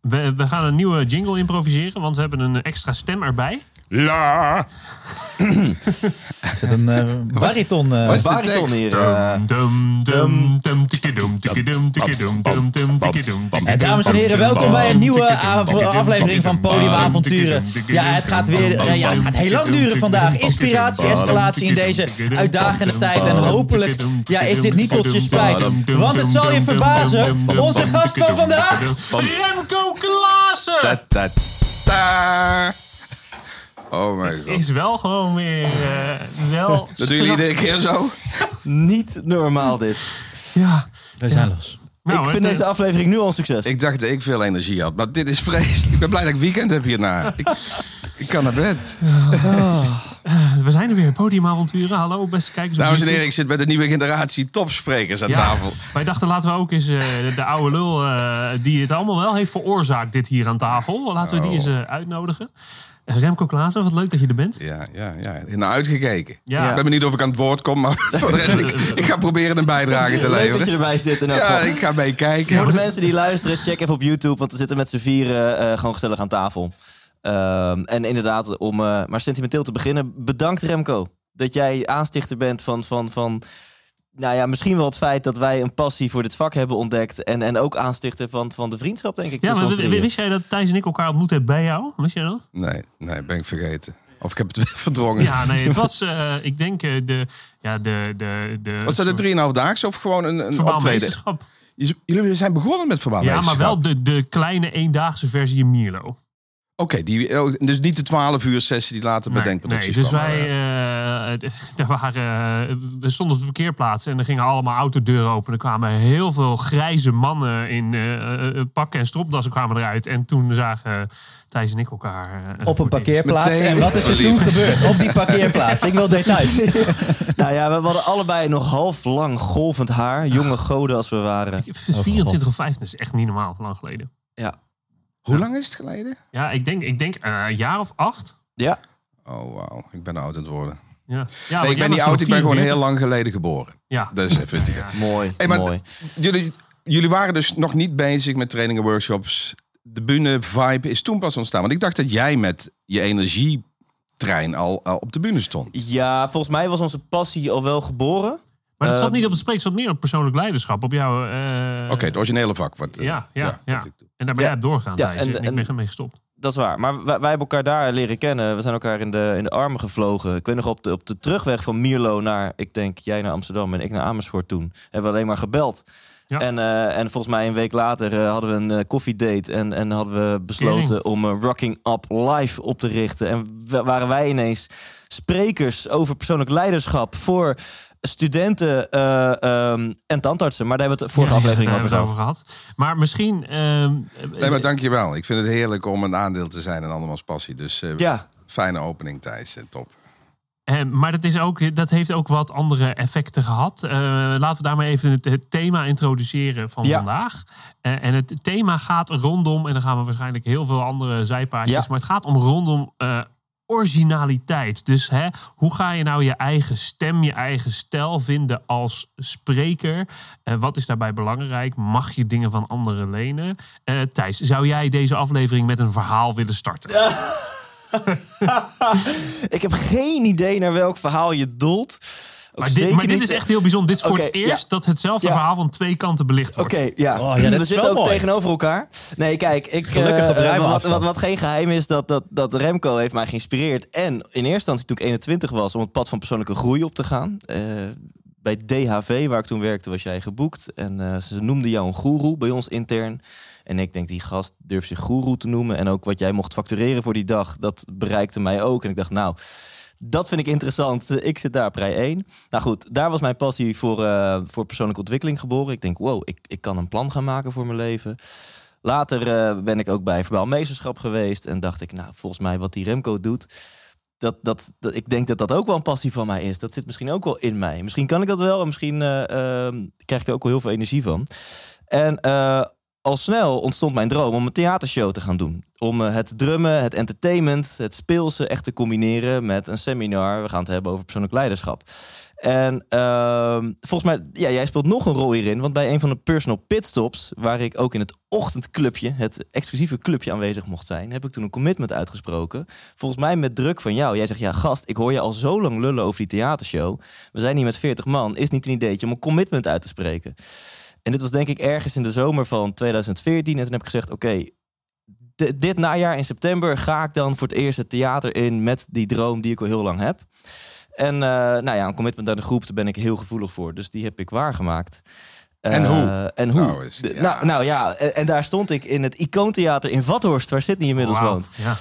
We, we gaan een nieuwe jingle improviseren, want we hebben een extra stem erbij. La. Een eh, bariton? eh, Wat is Bariton hier. En dames en heren, welkom bij een nieuwe aflevering van Podiumavonturen. Ja, het gaat weer, ja, het gaat heel lang duren vandaag. Inspiratie, escalatie in deze uitdagende tijd. En hopelijk ja, is dit niet tot je spijt. Want het zal je verbazen, onze gast van vandaag... Remco Klaassen! Oh mijn god. Is wel gewoon weer eh, wel Dat doen jullie iedere keer zo? niet normaal dit. Ja. We zijn los. Nou, ik vind deze aflevering nu al een succes. Ik dacht dat ik veel energie had, maar dit is vreselijk. Ik ben blij dat ik weekend heb hierna. Ik, ik kan naar bed. we zijn er weer, podiumavonturen. Hallo, beste kijkers. Dames en heren, ik zit met de nieuwe generatie topsprekers aan Ja, tafel. wij dachten laten we ook eens eh, de oude lul eh, die het allemaal wel heeft veroorzaakt, dit hier aan tafel. Laten we die Oh. eens uitnodigen. Remco Klaassen, wat leuk dat je er bent. Ja, ja, ja. Naar uitgekeken. Ja. Ik ben benieuwd of ik aan het woord kom, maar voor de rest, ik, ik ga proberen een bijdrage te Leuk dat je leveren. erbij zit. Ja, ik ga meekijken. Voor de mensen die luisteren, check even op YouTube. Want we zitten met z'n vieren eh, gewoon gezellig aan tafel. Ehm, en inderdaad, om eh, maar sentimenteel te beginnen. Bedankt Remco. Dat jij aanstichter bent van, van, van... Nou ja, misschien wel het feit dat wij een passie voor dit vak hebben ontdekt. En, en ook aanstichter van, van de vriendschap, denk ik. Ja, tussen maar wist jij dat Thijs en ik elkaar ontmoet hebben bij jou? Wist jij dat? Nee, nee, ben ik vergeten. Of ik heb het weer verdrongen. Ja, nee, het was, eh, ik denk, eh, de, ja, de, de, de Was dat een 3,5 daagse of gewoon een, een optreden? Jullie zijn begonnen met verbaal Ja, maar wel de, de kleine eendaagse versie in Mierlo. Oké, die oh, dus niet de 12 uur sessie die later Nee, nee, dus kwam, wij, eh, er waren, eh, we stonden op de parkeerplaats en er gingen allemaal autodeuren open. Er kwamen heel veel grijze mannen in eh, eh, pakken en stropdassen kwamen eruit. En toen zagen Thijs en ik elkaar. eh, Op een parkeerplaats. Meteen En wat is er toen gebeurd? Op die parkeerplaats. Ik wil details. Nou ja, we hadden allebei nog half lang golvend haar. Jonge goden als we waren. Het is Oh, 24 of 5, dat is echt niet normaal lang geleden. Ja. Hoe lang is het geleden? Ja, ik denk, ik denk eh, een jaar of acht. Ja. Oh, wauw. Ik ben oud aan het worden. Ja, ja nee, ik ben niet oud, ik ben gewoon 44. heel lang geleden geboren. Ja, Dat is even te Mooi, Hey, maar mooi. Jullie, jullie waren dus nog niet bezig met trainingen, workshops. De bühne vibe is toen pas ontstaan. Want ik dacht dat jij met je energietrein al, al op de bühne stond. Ja, volgens mij was onze passie al wel geboren. maar het zat niet op het spreek, het zat meer op persoonlijk leiderschap. Op jouw. eh, Oké, het originele vak. Wat, eh, Ja, ja, ja. wat ik doe. En daar ben jij op doorgaan, Ja, en- En, ik en- ben ermee gestopt. Dat is waar. Maar wij, wij hebben elkaar daar leren kennen. We zijn elkaar in de, in de armen gevlogen. Ik weet nog op de, op de terugweg van Mierlo naar, ik denk, jij naar Amsterdam en ik naar Amersfoort toen. Hebben we alleen maar gebeld. Ja. En, eh, en volgens mij een week later eh, hadden we een eh, koffiedate. En, en hadden we besloten om Rocking Up Live op te richten. En wa- waren wij ineens sprekers over persoonlijk leiderschap voor studenten eh, ehm, en tandartsen. Maar daar hebben we het vorige Ja, aflevering over gehad. het over gehad. Maar misschien. ehm, Nee, maar dankjewel. Ik vind het heerlijk om een aandeel te zijn in andermans passie. Dus eh, Ja, fijne opening, Thijs. Eh, Top. Eh, maar dat, is ook, dat heeft ook wat andere effecten gehad. Eh, laten we daar maar even het, het thema introduceren van Ja. vandaag. Eh, en het thema gaat rondom, en dan gaan we waarschijnlijk heel veel andere zijpaadjes, Ja. maar het gaat om rondom eh, originaliteit. Dus hè, hoe ga je nou je eigen stem, je eigen stijl vinden als spreker? Eh, wat is daarbij belangrijk? Mag je dingen van anderen lenen? Eh, Thijs, zou jij deze aflevering met een verhaal willen starten? ik heb geen idee naar welk verhaal je doelt. Maar dit, maar dit is echt heel bijzonder. Dit is voor het eerst ja. dat hetzelfde Ja. verhaal van twee kanten belicht wordt. Oké, ja. Oh, ja, dat we zitten ook mooi. tegenover elkaar. Nee, kijk, ik, Gelukkig eh, wat, wat geen geheim is, dat, dat, dat Remco heeft mij geïnspireerd. En in eerste instantie toen ik 21 was, om het pad van persoonlijke groei op te gaan. Eh, bij DHV, waar ik toen werkte, was jij geboekt. En eh, ze noemden jou een goeroe bij ons intern. En ik denk, die gast durft zich goeroe te noemen. En ook wat jij mocht factureren voor die dag, dat bereikte mij ook. En ik dacht, nou, dat vind ik interessant. Ik zit daar op rij 1. Nou goed, daar was mijn passie voor, eh, voor persoonlijke ontwikkeling geboren. Ik denk, wow, ik, ik kan een plan gaan maken voor mijn leven. Later eh, ben ik ook bij verbaal meesterschap geweest. En dacht ik, nou, volgens mij wat die Remco doet... Dat, dat, dat, ik denk dat dat ook wel een passie van mij is. Dat zit misschien ook wel in mij. Misschien kan ik dat wel en misschien ehm, krijg ik er ook wel heel veel energie van. En al snel ontstond mijn droom om een theatershow te gaan doen. Om eh, het drummen, het entertainment, het speelse echt te combineren met een seminar. We gaan het hebben over persoonlijk leiderschap. En ehm, volgens mij, ja, jij speelt nog een rol hierin. Want bij een van de personal pitstops, waar ik ook in het ochtendclubje, het exclusieve clubje aanwezig mocht zijn, heb ik toen een commitment uitgesproken. Volgens mij met druk van jou. Jij zegt, ja gast, ik hoor je al zo lang lullen over die theatershow. We zijn hier met 40 man. Is niet een ideetje om een commitment uit te spreken. En dit was denk ik ergens in de zomer van 2014. En toen heb ik gezegd, oké, di- dit najaar in september ga ik dan voor het eerst het theater in met die droom die ik al heel lang heb. En eh, nou ja, een commitment aan de groep, daar ben ik heel gevoelig voor. Dus die heb ik waargemaakt. En Eh, hoe? En hoe? Trouwens, De- ja. Nou, nou ja, en, en daar stond ik in het Icoontheater in Vathorst, waar Sydney inmiddels woont. Ja.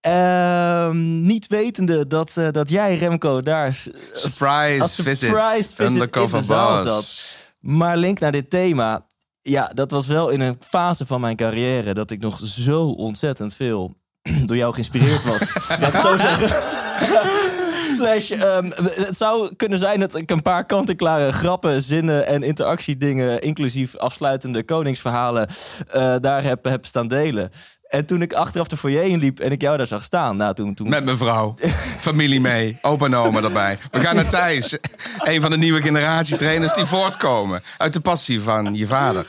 Ehm, niet wetende dat, eh, dat jij, Remco, daar Surprise, als surprise visit. visit in Undercover de zaal boss. Maar link naar dit thema. Ja, dat was wel in een fase van mijn carrière dat ik nog zo ontzettend veel door jou geïnspireerd was. Laat ik zo zeggen. Slash, ehm, het zou kunnen zijn dat ik een paar kant-en-klare grappen, zinnen en interactiedingen, inclusief afsluitende koningsverhalen, eh, daar heb, heb staan delen. En toen ik achteraf de foyer inliep en ik jou daar zag staan, nou toen... toen Met mijn vrouw. Familie mee. Opa en oma erbij. We gaan naar Thijs. Een van de nieuwe generatie trainers die voortkomen. Uit de passie van je vader.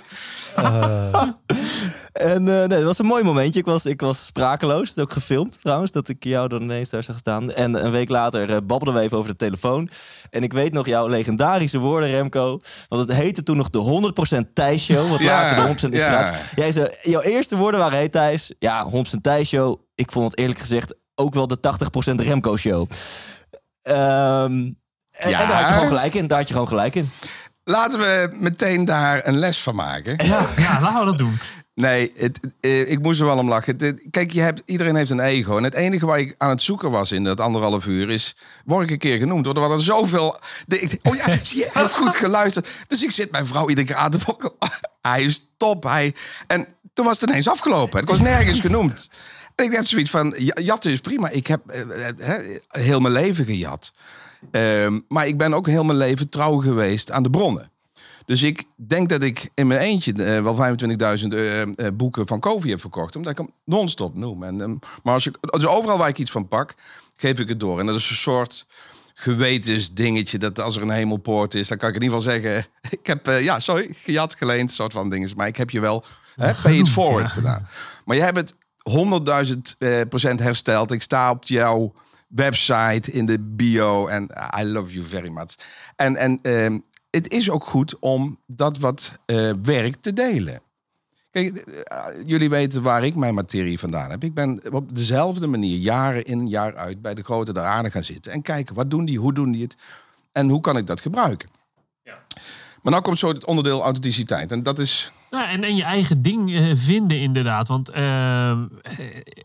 En eh, nee, dat was een mooi momentje. Ik was, ik was sprakeloos. Het is ook gefilmd trouwens, dat ik jou dan ineens daar zag staan. En een week later eh, babbelden we even over de telefoon. En ik weet nog jouw legendarische woorden, Remco. Want het heette toen nog de 100% Thijs Show. Wat Ja, later de 100% inspiratie. ja. Jij zei, jouw eerste woorden waren, hey Thijs, ja, 100% Thijs Show. Ik vond het eerlijk gezegd ook wel de 80% Remco Show. Ehm, en, Ja. en daar had je gewoon gelijk in. Daar had je gewoon gelijk in. Laten we meteen daar een les van maken. Ja, ja, laten we dat doen. Nee, het, eh, ik moest er wel om lachen. Het- kijk, je hebt, iedereen heeft een ego. En het enige waar ik aan het zoeken was in dat anderhalf uur is... word ik een keer genoemd? Want er waren zoveel... de- ik- oh ja, je, hebt goed geluisterd. Dus ik zit mijn vrouw iedere keer aan te bokken. Hij is top. Hij... En toen was het ineens afgelopen. Ik was nergens genoemd. En ik heb zoiets van, ja, jatten is prima. Ik heb eh, eh, heel mijn leven gejat. Ehm, maar ik ben ook heel mijn leven trouw geweest aan de bronnen. Dus ik denk dat ik in mijn eentje eh, wel 25.000 eh, eh, boeken van Covey heb verkocht. Omdat ik hem non-stop noem. En, ehm, maar als ik, dus overal waar ik iets van pak, geef ik het door. En dat is een soort gewetensdingetje. Dat als er een hemelpoort is, dan kan ik in ieder geval zeggen... Ik heb, ja, sorry, gejat, geleend, soort van dingen. Maar ik heb je wel hè, pay it forward ja. gedaan. Maar jij hebt het 100.000 eh, procent hersteld. Ik sta op jouw website in de bio. En I love you very much. En, en ehm, het is ook goed om dat wat eh, werkt te delen. Kijk, eh, jullie weten waar ik mijn materie vandaan heb. Ik ben op dezelfde manier jaar in, jaar uit bij de grote der aarde gaan zitten. En kijken, wat doen die, hoe doen die het? En hoe kan ik dat gebruiken? Maar nou komt zo het onderdeel authenticiteit. En dat is Nou, en, en je eigen ding eh, vinden inderdaad. Want eh,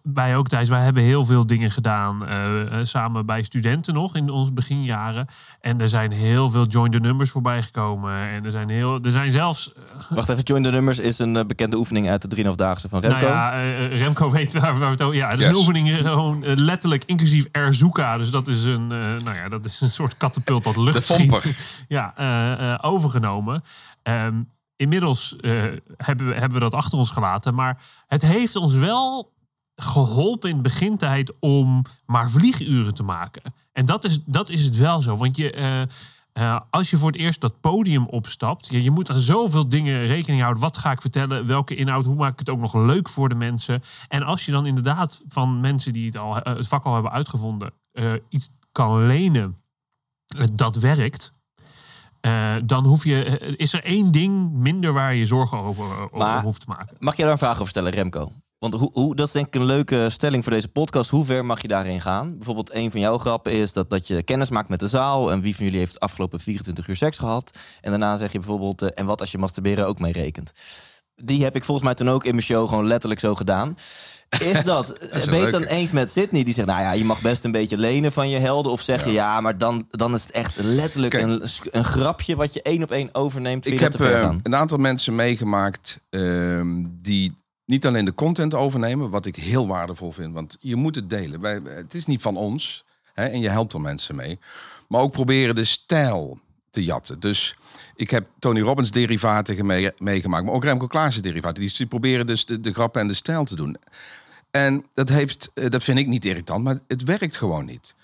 wij ook thuis, wij hebben heel veel dingen gedaan. eh, samen bij studenten nog in onze beginjaren. En er zijn heel veel join the numbers voorbij gekomen. En er zijn, heel, er zijn zelfs... Wacht even, Join the Numbers is een bekende oefening uit de 3,5-daagse van Remco. Nou ja, eh, Remco weet waar we het over... Ja, het is Yes. een oefening gewoon letterlijk inclusief Erzuka. Dus dat is een, eh, nou ja, dat is een soort katapult dat lucht schiet. pomper. Ja, eh, eh, overgenomen. Ehm, inmiddels eh, hebben, we, hebben dat achter ons gelaten. Maar het heeft ons wel geholpen in begintijd om maar vlieguren te maken. En dat is, dat is het wel zo. Want je, eh, eh, als je voor het eerst dat podium opstapt, ja, je moet aan zoveel dingen rekening houden. Wat ga ik vertellen? Welke inhoud? Hoe maak ik het ook nog leuk voor de mensen? En als je dan inderdaad van mensen die het, al, het vak al hebben uitgevonden, iets kan lenen dat werkt. Eh, dan hoef je, eh, is er één ding minder waar je zorgen over, over Maar- hoeft te maken. Mag je daar een vraag over stellen, Remco? Want hoe, hoe, dat is denk ik een leuke stelling voor deze podcast. Hoe ver mag je daarin gaan? Bijvoorbeeld een van jouw grappen is dat, dat je kennis maakt met de zaal. En wie van jullie heeft de afgelopen 24 uur seks gehad? En daarna zeg je bijvoorbeeld, eh, en wat als je masturberen ook meerekent? Die heb ik volgens mij toen ook in mijn show gewoon letterlijk zo gedaan. Is dat, een ben je het dan eens met Sydney? Die zegt, nou ja, je mag best een beetje lenen van je helden. Of zeg je, ja, maar dan, dan is het echt letterlijk Kijk. een, een grapje... wat je één op één overneemt. Ik heb dat eh, een aantal mensen meegemaakt ehm, die niet alleen de content overnemen, wat ik heel waardevol vind, want je moet het delen. Wij, het is niet van ons hè, en je helpt er mensen mee, maar ook proberen de stijl te jatten. Dus ik heb Tony Robbins derivaten meegemaakt, maar ook Remco Klaassen derivaten. Die, die proberen dus de, de grappen en de stijl te doen. En dat, heeft, eh, dat vind ik niet irritant, maar het werkt gewoon niet.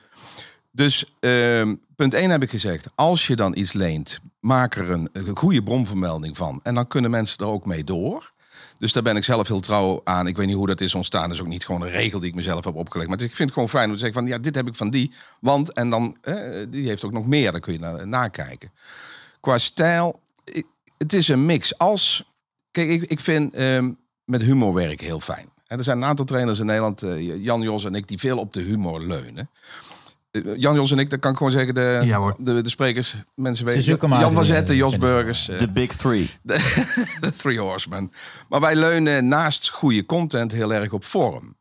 Dus ehm, punt 1 heb ik gezegd. Als je dan iets leent, maak er een, goede bronvermelding van. En dan kunnen mensen er ook mee door. Dus daar ben ik zelf heel trouw aan. Ik weet niet hoe dat is ontstaan. Dat is ook niet gewoon een regel die ik mezelf heb opgelegd. Maar ik vind het gewoon fijn om te zeggen van... ja, dit heb ik van die. Want, en dan, eh, die heeft ook nog meer. Dan kun je na, nakijken. Qua stijl, het is een mix. Als, kijk, ik, ik vind ehm, met humor werken heel fijn. En er zijn een aantal trainers in Nederland, eh, Jan Jos en ik, die veel op de humor leunen. Eh, Jan Jos en ik, dat kan ik gewoon zeggen, de, Ja, de, de sprekers, mensen Ze weten. Jan van Zetten, eh, Jos. Burgers. eh, De Big Three. de Three Horsemen. Maar wij leunen naast goede content heel erg op vorm.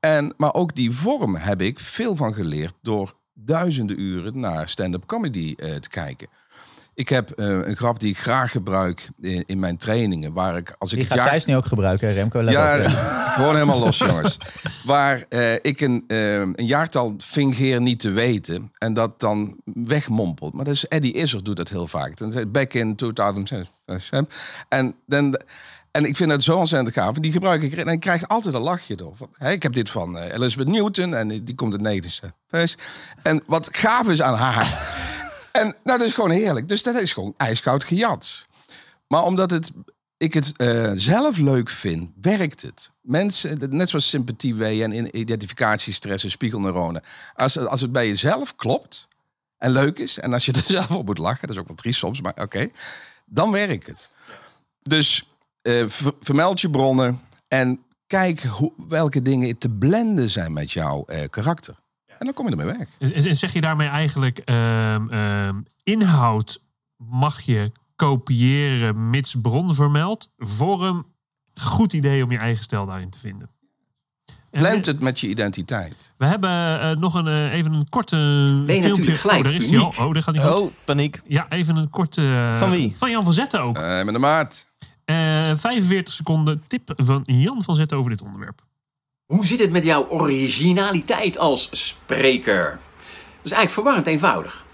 En, maar ook die vorm heb ik veel van geleerd door duizenden uren naar stand-up comedy eh, te kijken. Ik heb eh, een grap die ik graag gebruik in, in mijn trainingen. Waar ik, als ik Die het gaat jaar- Thijs nu ook gebruiken, Remco. Ja, op. gewoon helemaal los, jongens. Waar eh, ik een, eh, een jaartal fingeer niet te weten en dat dan wegmompelt. Maar dat is Eddie Isser doet dat heel vaak. Dan zegt back in 2006. En, dan, en ik vind het zo ontzettend gaaf. En die gebruik ik en ik krijg altijd een lachje door. Ik heb dit van Elizabeth Newton en die komt uit 90 vers. En wat gaaf is aan haar. En nou, dat is gewoon heerlijk. Dus dat is gewoon ijskoud gejat. Maar omdat het, ik het eh, zelf leuk vind, werkt het. Mensen, net zoals sympathie en identificatiestress en spiegelneuronen. Als, als het bij jezelf klopt en leuk is, en als je er zelf op moet lachen, dat is ook wel triest soms, maar oké, dan werkt het. Dus eh, ver- vermeld je bronnen en kijk welke dingen te blenden zijn met jouw eh, karakter. En dan kom je ermee weg. En en zeg je daarmee eigenlijk, ehm, ehm, inhoud mag je kopiëren mits bron vermeld. Vorm, goed idee om je eigen stijl daarin te vinden. En Blend het met je identiteit. We hebben eh, nog een, eh, even een korte Ben je filmpje. gelijk oh, daar is hij al. Oh, daar gaat hij goed. Oh, paniek. Ja, even een korte... eh, Van wie? Van Jan van Zetten ook. Eh, met de maat. Eh 45 seconden tip van Jan van Zetten over dit onderwerp. Hoe zit het met jouw originaliteit als spreker? Dat is eigenlijk verwarrend eenvoudig.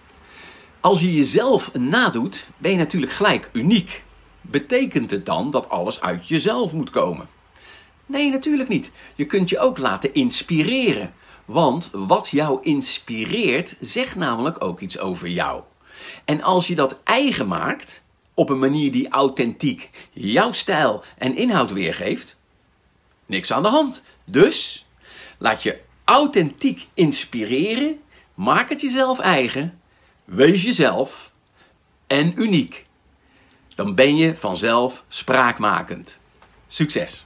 Als je jezelf nadoet, ben je natuurlijk gelijk uniek. Betekent het dan dat alles uit jezelf moet komen? Nee, natuurlijk niet. Je kunt je ook laten inspireren. Want wat jou inspireert, zegt namelijk ook iets over jou. En als je dat eigen maakt, op een manier die authentiek jouw stijl en inhoud weergeeft, niks aan de hand. Dus laat je authentiek inspireren, maak het jezelf eigen, wees jezelf en uniek. Dan ben je vanzelf spraakmakend. Succes!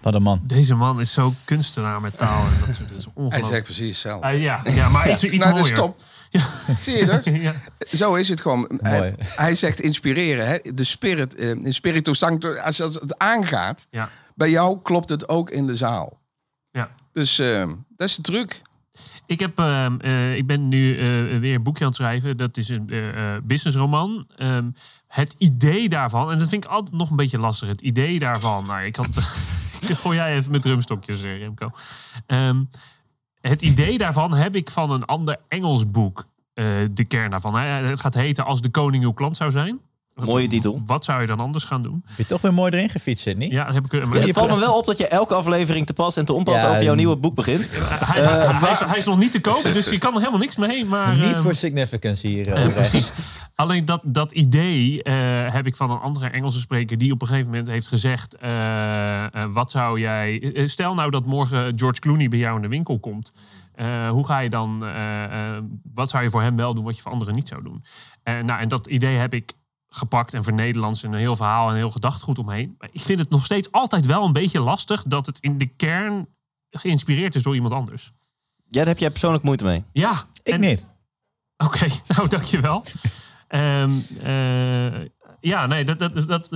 Wat een man. Deze man is zo kunstenaar met taal. En dat soort, is Hij zegt precies hetzelfde. Ah, ja, ja, maar iets, iets nou, dus mooier. stop. Zie je dat? Ja. Zo is het gewoon. Hij, zegt inspireren. Hè? De spirit, eh, in spiritu sancto, als, als het aangaat, Ja, bij jou klopt het ook in de zaal. ja. Dus eh, dat is de truc. Ik, heb, ehm, eh, ik ben nu eh, weer een boekje aan het schrijven. Dat is een eh, businessroman. Ehm, het idee daarvan, en dat vind ik altijd nog een beetje lastig. Het idee daarvan, nou, ik had. Gooi jij even met drumstokjes, Remco. Ehm, het idee daarvan heb ik van een ander Engels boek. de kern daarvan. Het gaat heten Als de koning uw klant zou zijn. Mooie titel. Wat zou je dan anders gaan doen? Heb je toch weer mooi erin gefietst, Sidney? Ja, heb ik. maar Het valt me wel op dat je elke aflevering te pas en te onpas Ja, over jouw en- nieuwe boek begint. hij, hij, is, hij is nog niet te koop, dus je kan er helemaal niks mee. Maar, Niet ehm, voor significance hier. Eh, eh, precies. Alleen dat, dat idee eh, heb ik van een andere Engelse spreker die op een gegeven moment heeft gezegd: eh, eh, Wat zou jij. eh, Stel nou dat morgen George Clooney bij jou in de winkel komt. Eh, hoe ga je dan. eh, eh, wat zou je voor hem wel doen wat je voor anderen niet zou doen? Eh, nou, en dat idee heb ik gepakt en vernederlands en een heel verhaal en heel gedachtgoed omheen. Maar ik vind het nog steeds altijd wel een beetje lastig dat het in de kern geïnspireerd is door iemand anders. Ja, daar heb jij persoonlijk moeite mee. Ja, Ik en- niet. Oké, nou dankjewel. Ehm eh, ja, nee, dat, dat, dat,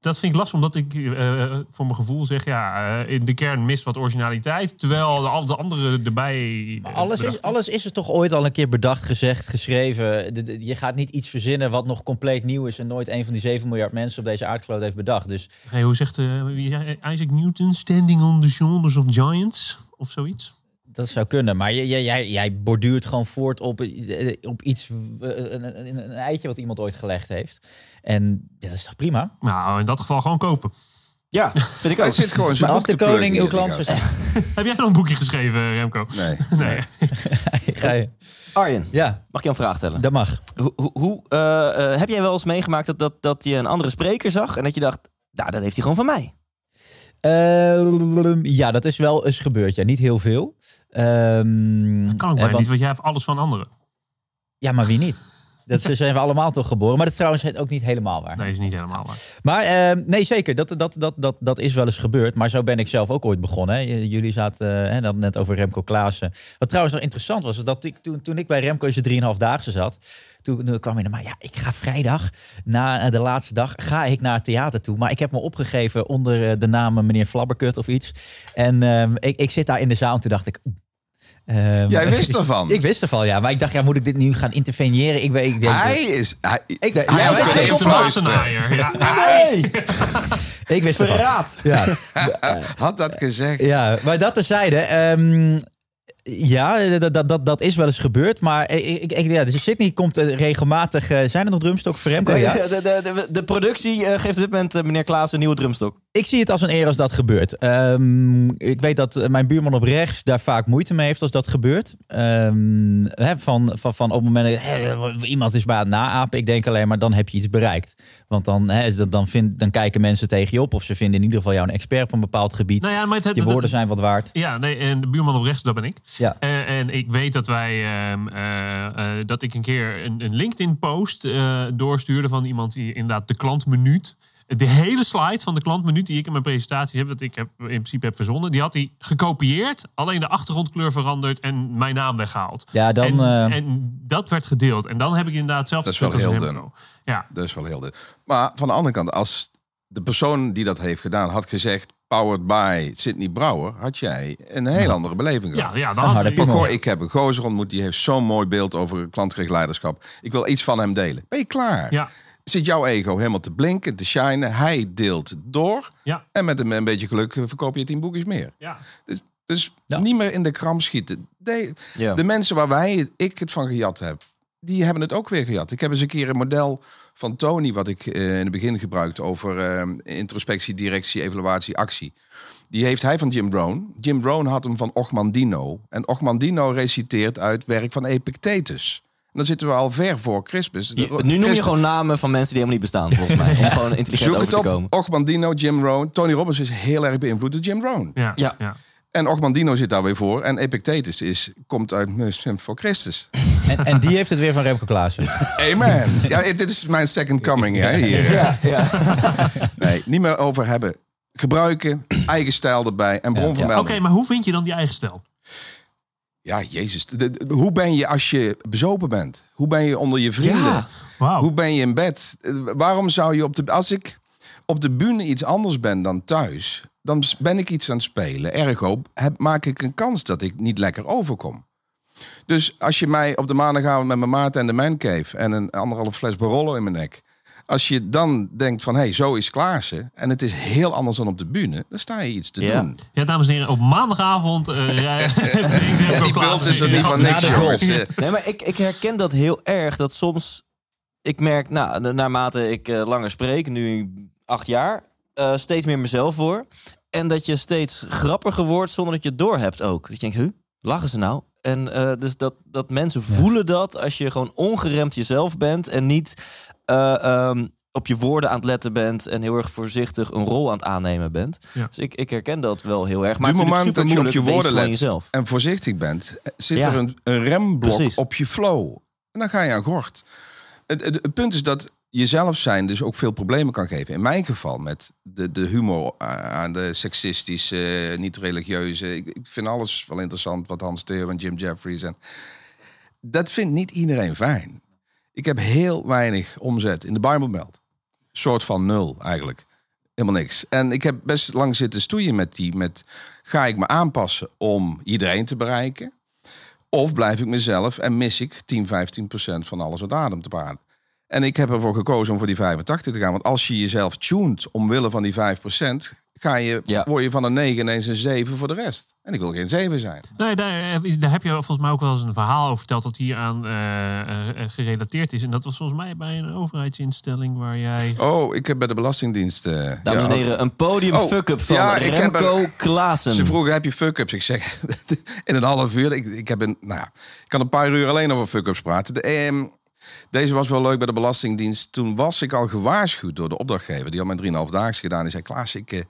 dat, vind ik lastig, omdat ik eh, voor mijn gevoel zeg, ja, eh, in de kern mist wat originaliteit, terwijl al de andere erbij... eh, Alles is, alles is er toch ooit al een keer bedacht, gezegd, geschreven. De- de- Je gaat niet iets verzinnen wat nog compleet nieuw is en nooit een van die 7 miljard mensen op deze aardkloot heeft bedacht. Dus Hey, hoe zegt Isaac Newton, standing on the shoulders of giants, of zoiets? Dat zou kunnen. Maar jij, jij, jij, borduurt gewoon voort op, eh, op iets, eh, een, een, een eitje wat iemand ooit gelegd heeft. En dat is toch prima? Nou, in dat geval gewoon kopen. Ja, vind ik Hij ook. zit gewoon zijn Maar als de te koning uw klant verstaat. Heb jij nog een boekje geschreven, Remco? Nee. Nee. Ga je- Arjen, Ja, mag ik jou een vraag stellen? dat mag. Hoe, hoe, hoe, eh, eh, heb jij wel eens meegemaakt dat, dat, dat je een andere spreker zag en dat je dacht, nou, dat heeft hij gewoon van mij? Eh, ja, dat is wel eens gebeurd. Ja, niet heel veel. Ehm, Kan ook eh, want- niet, want jij hebt alles van anderen. Ja, maar wie niet? Dat zijn we allemaal toch geboren. Maar dat is trouwens ook niet helemaal waar. Nee, is niet helemaal waar. Maar eh, nee, zeker. Dat, dat, dat, dat, dat is wel eens gebeurd. Maar zo ben ik zelf ook ooit begonnen. Hè. Jullie zaten hè, dan net over Remco Klaassen. Wat trouwens nog interessant was, is dat ik, toen, toen ik bij Remco zijn 3,5 daagse zat. Toen, toen kwam hij naar mij. Ja, ik ga vrijdag, na eh, de laatste dag, ga ik naar het theater toe. Maar ik heb me opgegeven onder de naam meneer Flabberkut of iets. En ehm, ik, ik zit daar in de zaal en toen dacht ik... ehm, Jij wist ervan. ik wist ervan, ja. Maar ik dacht, ja, moet ik dit nu gaan interveneren? Ik, weet- ik denk, Hij is... Hij, Ik- hij ik- fluisteren. Ambtenaar, Ja. ik wist ervan. Verraad! Ja, Had dat gezegd. Ja, maar dat terzijde. ehm ja, dat, dat, dat, dat is wel eens gebeurd. Maar ik, ik, ja, dus Sydney komt eh, regelmatig... eh, zijn er nog drumstokken voor Remco? Ja. De, de, de, de productie eh, geeft op dit moment meneer Klaas een nieuwe drumstok. Ik zie het als een eer als dat gebeurt. Ehm, ik weet dat eh, mijn buurman op rechts daar vaak moeite mee heeft als dat gebeurt. Ehm, hè, van, van, van op het moment dat iemand is bij het naapen. Ik denk alleen maar dan heb je iets bereikt. Want dan, dan, vind, dan kijken mensen tegen je op. Of ze vinden in ieder geval jou een expert op een bepaald gebied. Nou ja, maar het, het- je woorden zijn wat waard. Ja, nee, en de buurman op rechts, dat ben ik. Ja. Eh, en ik weet dat wij ehm, eh, dat ik een keer een, een LinkedIn-post eh, doorstuurde van iemand die inderdaad de klantminuut. De hele slide van de klantminuut die ik in mijn presentaties heb, dat ik heb, in principe heb verzonnen, die had hij gekopieerd, alleen de achtergrondkleur veranderd en mijn naam weggehaald. Ja, dan, En, eh, en dat werd gedeeld. En dan heb ik inderdaad zelf Dat is wel heel Remco. Ja, Dat is wel heel dun. Maar van de andere kant, als de persoon die dat heeft gedaan had gezegd... powered by Sidney Brouwer... had jij een heel andere beleving ja, gehad. ja Een dan had. Goh, ik heb een gozer ontmoet, die heeft zo'n mooi beeld over klantgericht leiderschap. Ik wil iets van hem delen. Ben je klaar? Ja, Zit jouw ego helemaal te blinken, te shinen. Hij deelt door. ja, En met een, een beetje geluk eh, verkoop je tien boekjes meer. ja. Dus, dus Ja. niet meer in de kram schieten. De, Ja. de mensen waar wij, ik het van gejat heb, die hebben het ook weer gejat. Ik heb eens een keer een model van Tony, wat ik eh, in het begin gebruikte over eh, introspectie, directie, evaluatie, actie. Die heeft hij van Jim Brown. Jim Brown had hem van Ochmandino. En Ochmandino reciteert uit werk van Epictetus. Dan zitten we al ver voor Christus. Je- nu noem je Christus- gewoon namen van mensen die helemaal niet bestaan, volgens mij. Om gewoon intelligent Zoek over het te op. komen. Ochmandino, Jim Rohn. Tony Robbins is heel erg beïnvloed door Jim Rohn. Ja, Ja. ja. En Ochmandino zit daar weer voor. En Epictetus is, komt uit voor Christus. En, en die heeft het weer van Remco Klaassen. Amen. ja, dit is mijn second coming. Hè, hier. Ja, ja. Nee, niet meer over hebben. Gebruiken, eigen stijl erbij en bron Ja. van Oké, melding. maar hoe vind je dan die eigen stijl? Ja, jezus. De- de- hoe ben je als je bezopen bent? Hoe ben je onder je vrienden? Ja. Hoe ben je in bed? Eh, Waarom zou je op de... Als ik op de bühne iets anders ben dan thuis... dan ben ik iets aan het spelen. Ergo heb, maak ik een kans dat ik niet lekker overkom. Dus als je mij op de maandagavond met mijn maat en de mancave... en een anderhalf fles Barolo in mijn nek... als je dan denkt van, hé, hey, zo is Klaassen... en het is heel anders dan op de bühne... dan sta je iets te Ja. doen. Ja, dames en heren, op maandagavond. eh rij- Die beeld is er niet van niks, jongens. Nee, maar ik, ik herken dat heel erg. Dat soms, ik merk, nou, na- naarmate ik eh, langer spreek, nu acht jaar, eh, steeds meer mezelf voor. En dat je steeds grappiger wordt zonder dat je het doorhebt ook. Dat je denkt, huh, lachen ze nou? En eh, dus dat, dat mensen voelen dat als je gewoon ongeremd jezelf bent en niet eh, ehm, op je woorden aan het letten bent en heel erg voorzichtig een rol aan het aannemen bent. Ja. Dus ik, ik herken dat wel heel erg. Maar Op het moment dat je op je woorden let jezelf. en voorzichtig bent, zit Ja. er een, een remblok Precies. op je flow. En dan ga je aan gort. Het, het, het punt is dat jezelf zijn dus ook veel problemen kan geven. In mijn geval met de, de humor eh, aan de seksistische, eh, niet religieuze. Ik, ik vind alles wel interessant wat Hans Theo en Jim Jeffries en dat vindt niet iedereen fijn. Ik heb heel weinig omzet in de Bijbelmeld. Soort van nul eigenlijk. Helemaal niks. En ik heb best lang zitten stoeien met die. Met, ga ik me aanpassen om iedereen te bereiken? Of blijf ik mezelf en mis ik 10, 15 procent van alles wat adem te paden? En ik heb ervoor gekozen om voor die 85 te gaan. Want als je jezelf tunt omwille van die 5 procent, ga je, Ja. word je van een 9 ineens een 7 voor de rest. En ik wil geen 7 zijn. Nee, daar, daar heb je volgens mij ook wel eens een verhaal over verteld dat hier aan eh, eh, eh, gerelateerd is. En dat was volgens mij bij een overheidsinstelling waar jij. Oh, ik heb bij de Belastingdienst... eh, Dames ja, en heren, een podium Oh, fuck-up van ja, ik heb Remco een- Klaassen. Ze vroegen, heb je fuck-ups? Ik zeg, in een half uur. Ik, ik, heb een, nou ja, ik kan een paar uur alleen over fuck-ups praten. De, ehm, deze was wel leuk bij de Belastingdienst. Toen was ik al gewaarschuwd door de opdrachtgever. Die had mijn 3,5 daags gedaan. Die zei, Klaas, ik, eh,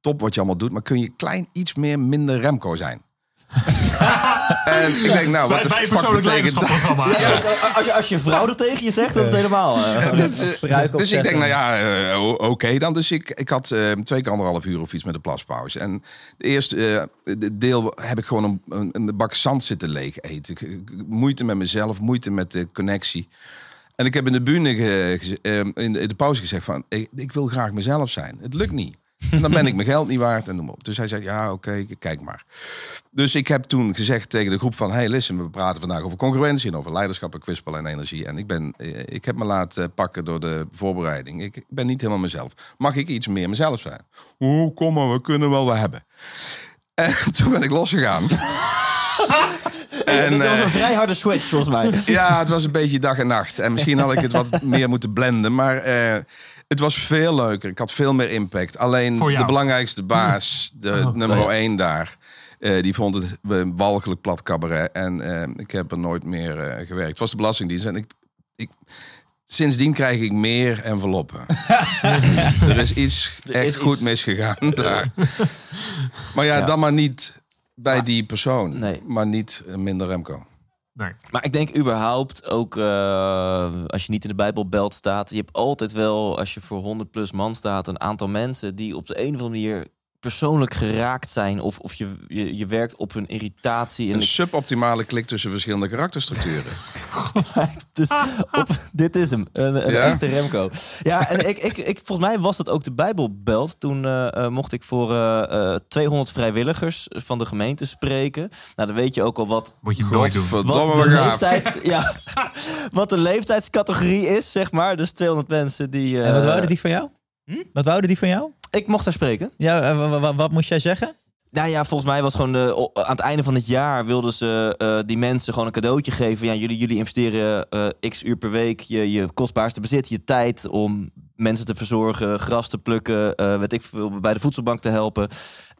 top wat je allemaal doet. Maar kun je klein iets meer minder Remco zijn? en ik denk, nou, wat de bij fuck betekent dat? leiderschapsprogramma. Ja, als, je, als je vrouw dat tegen je zegt, dat is helemaal... eh, is, eh, dus ik denk, nou ja, eh, oké dan. Dus ik, ik had eh, twee keer anderhalf uur of iets met de plaspauze. En de eerste de deel heb ik gewoon een, een, een bak zand zitten leeg eten. Ik- ik- moeite met mezelf, moeite met de connectie. En ik heb in de bühne, ge- ge- eh, in, de, in de pauze gezegd van, ik, ik wil graag mezelf zijn. Het lukt niet. Dan ben ik mijn geld niet waard en noem op. Dus hij zei, ja, oké, kijk maar. Dus ik heb toen gezegd tegen de groep van... hey, listen, we praten vandaag over congruentie... en over leiderschap en kwispel en energie. En ik, ben, eh, ik heb me laten pakken door de voorbereiding. Ik ben niet helemaal mezelf. Mag ik iets meer mezelf zijn? Oh, kom maar, we kunnen wel wat hebben. En toen ben ik losgegaan. en, dat was eh, een vrij harde switch, volgens mij. ja, het was een beetje dag en nacht. En misschien had ik het wat meer moeten blenden. Maar eh, het was veel leuker. Ik had veel meer impact. Alleen de belangrijkste baas, de nummer één daar... eh, die vond het een walgelijk plat cabaret. En eh, ik heb er nooit meer eh, gewerkt. Het was de Belastingdienst. En ik, ik, sindsdien krijg ik meer enveloppen. er is iets Er echt is goed iets. misgegaan daar. Maar ja, dan maar niet bij die persoon. Nee. Maar niet minder Remco. Maar ik denk überhaupt ook eh, als je niet in de Bijbelbelt staat, je hebt altijd wel, als je voor 100 plus man staat, een aantal mensen die op de een of andere manier persoonlijk geraakt zijn. Of, of je, je, je werkt op hun irritatie. En Een ik, suboptimale klik tussen verschillende karakterstructuren. dus op, dit is hem, een, een Ja? echte Remco. Ja, en ik, ik, ik, volgens mij was het ook de Bijbelbelt. Toen eh, eh, mocht ik voor eh, eh, 200 vrijwilligers van de gemeente spreken. Nou, dan weet je ook al wat Moet je nooit doen. Wat de, leeftijds, ja, wat de leeftijdscategorie is, zeg maar. Dus 200 mensen die... eh, En wat wouden die van jou? Hm? Wat wouden die van jou? Ik mocht daar spreken. Ja, eh, wa- wa- wa- wat moest jij zeggen? Nou ja, volgens mij was gewoon de, aan het einde van het jaar wilden ze eh, die mensen gewoon een cadeautje geven. Ja, jullie, jullie investeren eh, x uur per week je, je kostbaarste bezit, je tijd om mensen te verzorgen, gras te plukken, eh weet ik veel, bij de voedselbank te helpen.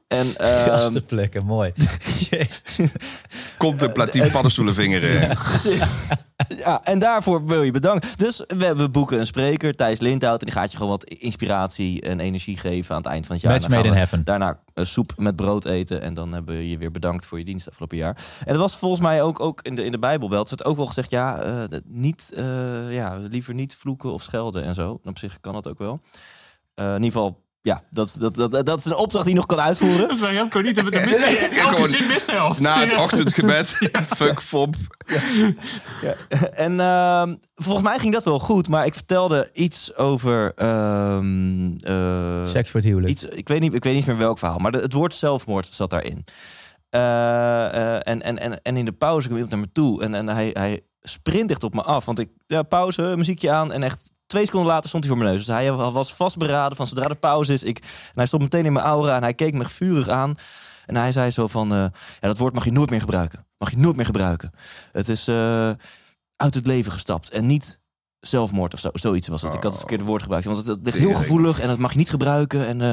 En ehm, Gastenplekken, mooi. Jezus. Contemplatief paddenstoelen vingeren. Ja, en daarvoor wil je bedanken. Dus we, we boeken een spreker, Thijs Lindhout. En die gaat je gewoon wat inspiratie en energie geven aan het eind van het jaar. Match made in heaven. Daarna eh, soep met brood eten. En dan hebben we je weer bedankt voor je dienst afgelopen jaar. En dat was volgens mij ook, ook in, de, in de Bijbelbelt. werd ook wel gezegd, ja, eh, niet, eh, ja, liever niet vloeken of schelden en zo. En op zich kan dat ook wel. Eh, in ieder geval, ja, dat, dat, dat, dat is een opdracht die je nog kan uitvoeren. Dat is bij Remco niet. Dat mist hij elke gewoon zin mist de helft. Na het Ja. ochtendgebed. Fuck Fop. En ehm, volgens mij ging dat wel goed, maar ik vertelde iets over. ehm, eh, Seks voor het huwelijk. iets, ik, weet niet, ik weet niet meer welk verhaal, maar de- het woord zelfmoord zat daarin. Eh, eh, en, en, en, en in de pauze kwam iemand naar me toe en, en hij, hij sprint echt op me af. Want ik, ja, pauze, muziekje aan en echt twee seconden later stond hij voor mijn neus. Dus hij was vastberaden van zodra de pauze is. Ik, en hij stond meteen in mijn aura en hij keek me vurig aan. En hij zei zo van, eh, ja, dat woord mag je nooit meer gebruiken. Mag je nooit meer gebruiken. Het is eh, uit het leven gestapt en niet zelfmoord of zo. Zoiets was het. Ik had het verkeerde woord gebruikt. Want het, ligt heel gevoelig en dat mag je niet gebruiken. En, eh,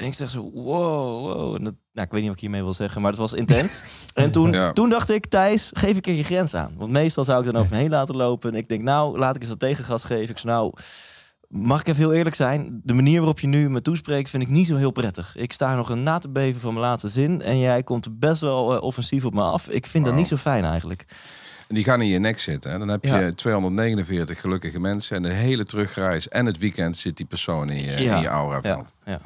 en ik zeg zo, wow, wow. En dat, nou, ik weet niet wat ik hiermee wil zeggen, maar het was intens. en toen, Ja. toen dacht ik, Thijs, geef een keer je grens aan. Want meestal zou ik dan over me heen laten lopen. En ik denk, nou, laat ik eens wat tegengas geven. Ik zei, nou, mag ik even heel eerlijk zijn? De manier waarop je nu me toespreekt, vind ik niet zo heel prettig. Ik sta nog een na te beven van mijn laatste zin. En jij komt best wel eh, offensief op me af. Ik vind dat niet zo fijn eigenlijk. En die gaan in je nek zitten. Hè. Dan heb je Ja. 249 gelukkige mensen. En de hele terugreis en het weekend zit die persoon in je, Ja. in je aura. Veld. ja.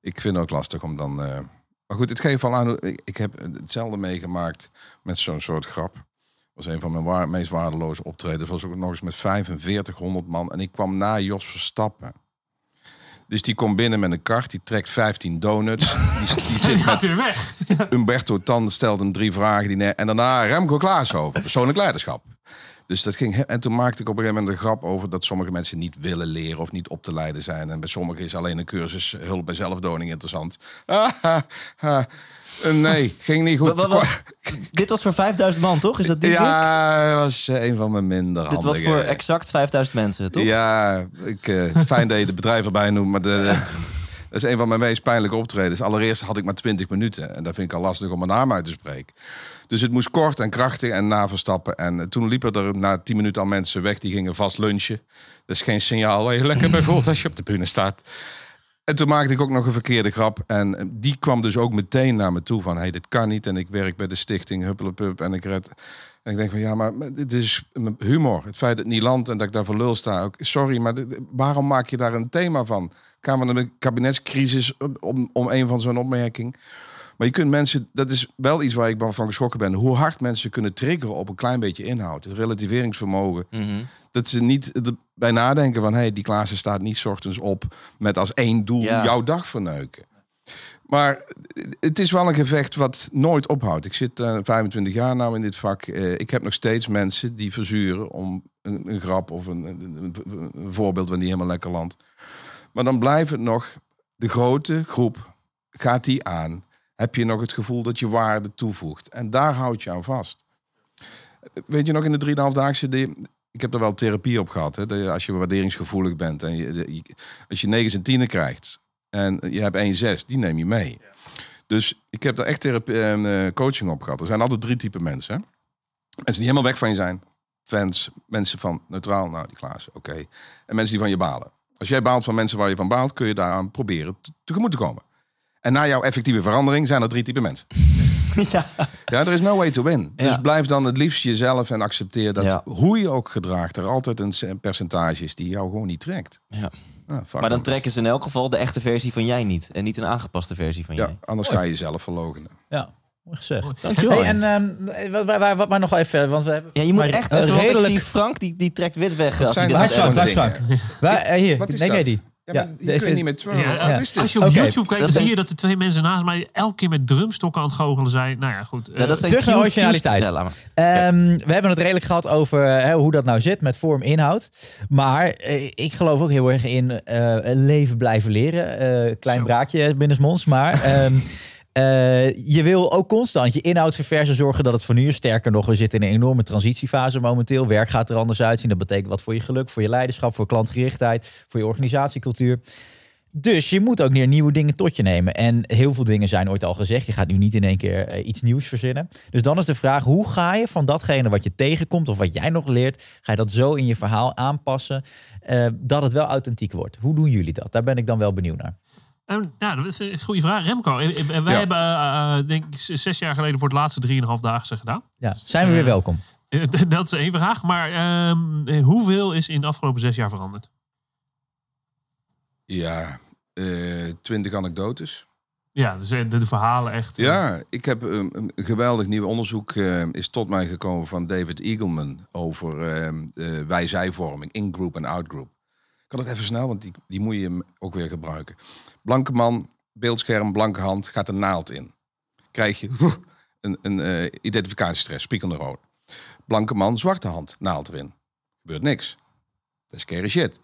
Ik vind het ook lastig om dan... eh, Maar goed, het geeft al aan... Ik, ik heb hetzelfde meegemaakt met zo'n soort grap. Dat was een van mijn waar- meest waardeloze optredens. Dat was ook nog eens met 4500 man. En ik kwam na Jos Verstappen. Dus die komt binnen met een kart. Die trekt 15 donuts. Die, die zit gaat weer weg. Umberto Tan stelt hem drie vragen. Die en daarna Remco Klaas over persoonlijk leiderschap. Dus dat ging. En toen maakte ik op een gegeven moment een grap over dat sommige mensen niet willen leren of niet op te leiden zijn. En bij sommigen is alleen een cursus hulp bij zelfdoding interessant. Ah, ah, ah. Eh, nee, ging niet goed. Wat- wat was- Dit was voor 5000 man, toch? Is dat die? Ja, dat was een van mijn minder Dit was handige- voor exact 5000 mensen, toch? Ja, ik, eh, fijn dat je het bedrijf erbij noemt, maar de, dat is een van mijn meest pijnlijke optredens. Allereerst had ik maar 20 minuten en dat vind ik al lastig om mijn naam uit te spreken. Dus het moest kort en krachtig en na verstappen. En eh, toen liepen er na 10 minuten al mensen weg, die gingen vast lunchen. Dat is geen signaal waar je lekker bij voelt als je op de bühne staat. En toen maakte ik ook nog een verkeerde grap. En eh, die kwam dus ook meteen naar me toe van... hey, dit kan niet. En ik werk bij de stichting Huppelepup. En ik red... En ik denk van, ja, maar dit is humor. Het feit dat het niet landt en dat ik daar voor lul sta. Sorry, maar waarom maak je daar een thema van? Kamer van de kabinetscrisis om, om een van zo'n opmerking. Maar je kunt mensen, dat is wel iets waar ik van geschrokken ben. Hoe hard mensen kunnen triggeren op een klein beetje inhoud. Het relativeringsvermogen. Mhm. Dat ze niet bij nadenken van... hé, hey, die Klaassen staat niet ochtends op met als één doel Ja. jouw dag verneuken. Maar het is wel een gevecht wat nooit ophoudt. Ik zit eh, 25 jaar nou in dit vak. Eh, ik heb nog steeds mensen die verzuren om een, een grap of een, een, een- een voorbeeld wanneer helemaal lekker landt. Maar dan blijft het nog de grote groep. Gaat die aan? Heb je nog het gevoel dat je waarde toevoegt? En daar houd je aan vast. Weet je nog in de 3,5-daagse... die- Ik heb er wel therapie op gehad. Hè? Als je waarderingsgevoelig bent en je, je- als je 9 en 10 krijgt en je hebt 1 6, die neem je mee. Dus ik heb daar echt therapie, eh, coaching op gehad. Er zijn altijd drie typen mensen. Hè? Mensen die helemaal weg van je zijn. Fans, mensen van neutraal, nou die Klaas, oké. En mensen die van je balen. Als jij baalt van mensen waar je van baalt, kun je daaraan proberen te- tegemoet te komen. En na jouw effectieve verandering zijn er drie typen mensen. ja. Ja, er is no way to win. Ja. Dus blijf dan het liefst jezelf en accepteer dat Ja. hoe je ook gedraagt, er altijd een percentage is die jou gewoon niet trekt. ja. Ah, Maar dan trekken ze in elk geval de echte versie van jij niet. En niet een aangepaste versie van Ja, jij. anders ga je jezelf verlogenen. Ja, gezegd. Dankjewel. Hey, en ehm, wat, wat, wat maar nog even, want we hebben Ja, je moet maar echt ik redelijk. zie Frank, die, die trekt wit weg. Als hij zijn Waar Frank? Waar is dingen. Frank? Waar, eh, hier, Wat is dat? die? Ja, Ja, maar je niet met. Ja, dit? Als je op. YouTube kijkt, dan zie je dat de twee mensen naast mij elke keer met drumstokken aan het goochelen zijn. Nou ja, goed. Ja, dat eh, zijn terug naar originaliteit. Ehm, we hebben het redelijk gehad over hè, hoe dat nou zit met vorm, inhoud. Maar eh, ik geloof ook heel erg in eh, leven blijven leren. Eh, klein Zo. braakje binnensmonds. Maar ehm, eh, je wil ook constant je inhoud verversen. Zorgen dat het van nu is. Sterker nog, we zitten in een enorme transitiefase momenteel. Werk gaat er anders uitzien. Dat betekent wat voor je geluk, voor je leiderschap, voor klantgerichtheid, voor je organisatiecultuur. Dus je moet ook weer nieuwe dingen tot je nemen. En heel veel dingen zijn ooit al gezegd. Je gaat nu niet in één keer eh, iets nieuws verzinnen. Dus dan is de vraag, hoe ga je van datgene wat je tegenkomt... of wat jij nog leert, ga je dat zo in je verhaal aanpassen... eh, dat het wel authentiek wordt. Hoe doen jullie dat? Daar ben ik dan wel benieuwd naar. Ja, dat is een goede vraag. Remco, wij Ja. hebben eh, eh, denk ik zes jaar geleden voor het laatste drieënhalf dagen gedaan. Ja, zijn we weer welkom. Eh, Dat is één vraag. Maar ehm, eh, hoeveel is in de afgelopen zes jaar veranderd? Ja, eh, twintig anekdotes. Ja, dus de, de verhalen echt. Ja, ik heb um, een geweldig nieuw onderzoek eh, is tot mij gekomen van David Eagleman over ehm, eh, wij-zij-vorming, in-group en out-group. Ik kan het even snel, want die, die moet je hem ook weer gebruiken. Blanke man, beeldscherm, blanke hand, gaat een naald in. Krijg je een, een eh, identificatiestress, spiegelende rood. Blanke man, zwarte hand, naald erin. Gebeurt niks. Dat is scary shit.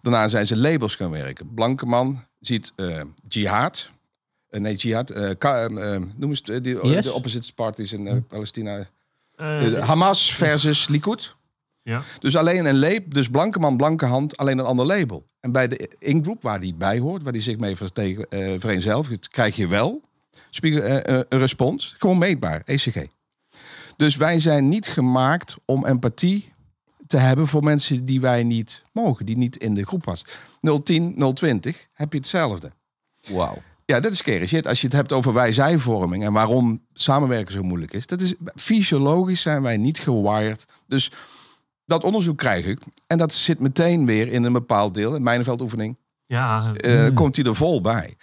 Daarna zijn ze labels gaan werken. Blanke man ziet eh, jihad, eh, nee, jihad. ka- noem eens de, Yes. de opposite parties in eh, Palestina. Hamas versus Likud. Ja. Dus alleen een label, dus blanke man, blanke hand, alleen een ander label. En bij de in-group, waar die bij hoort, waar die zich mee vertegen, eh vereenzelvigt, krijg je wel spiegel, eh, eh, een respons. Gewoon meetbaar, ECG. Dus wij zijn niet gemaakt om empathie te hebben voor mensen die wij niet mogen, die niet in de groep passen. 010, 020 heb je hetzelfde. Wauw. Ja, dat is scary shit. Als je het hebt over wij-zij-vorming en waarom samenwerken zo moeilijk is. Dat is fysiologisch zijn wij niet gewired. Dus dat onderzoek krijg ik. En dat zit meteen weer in een bepaald deel. In mijnenveldoefening ja, eh, komt hij er vol bij.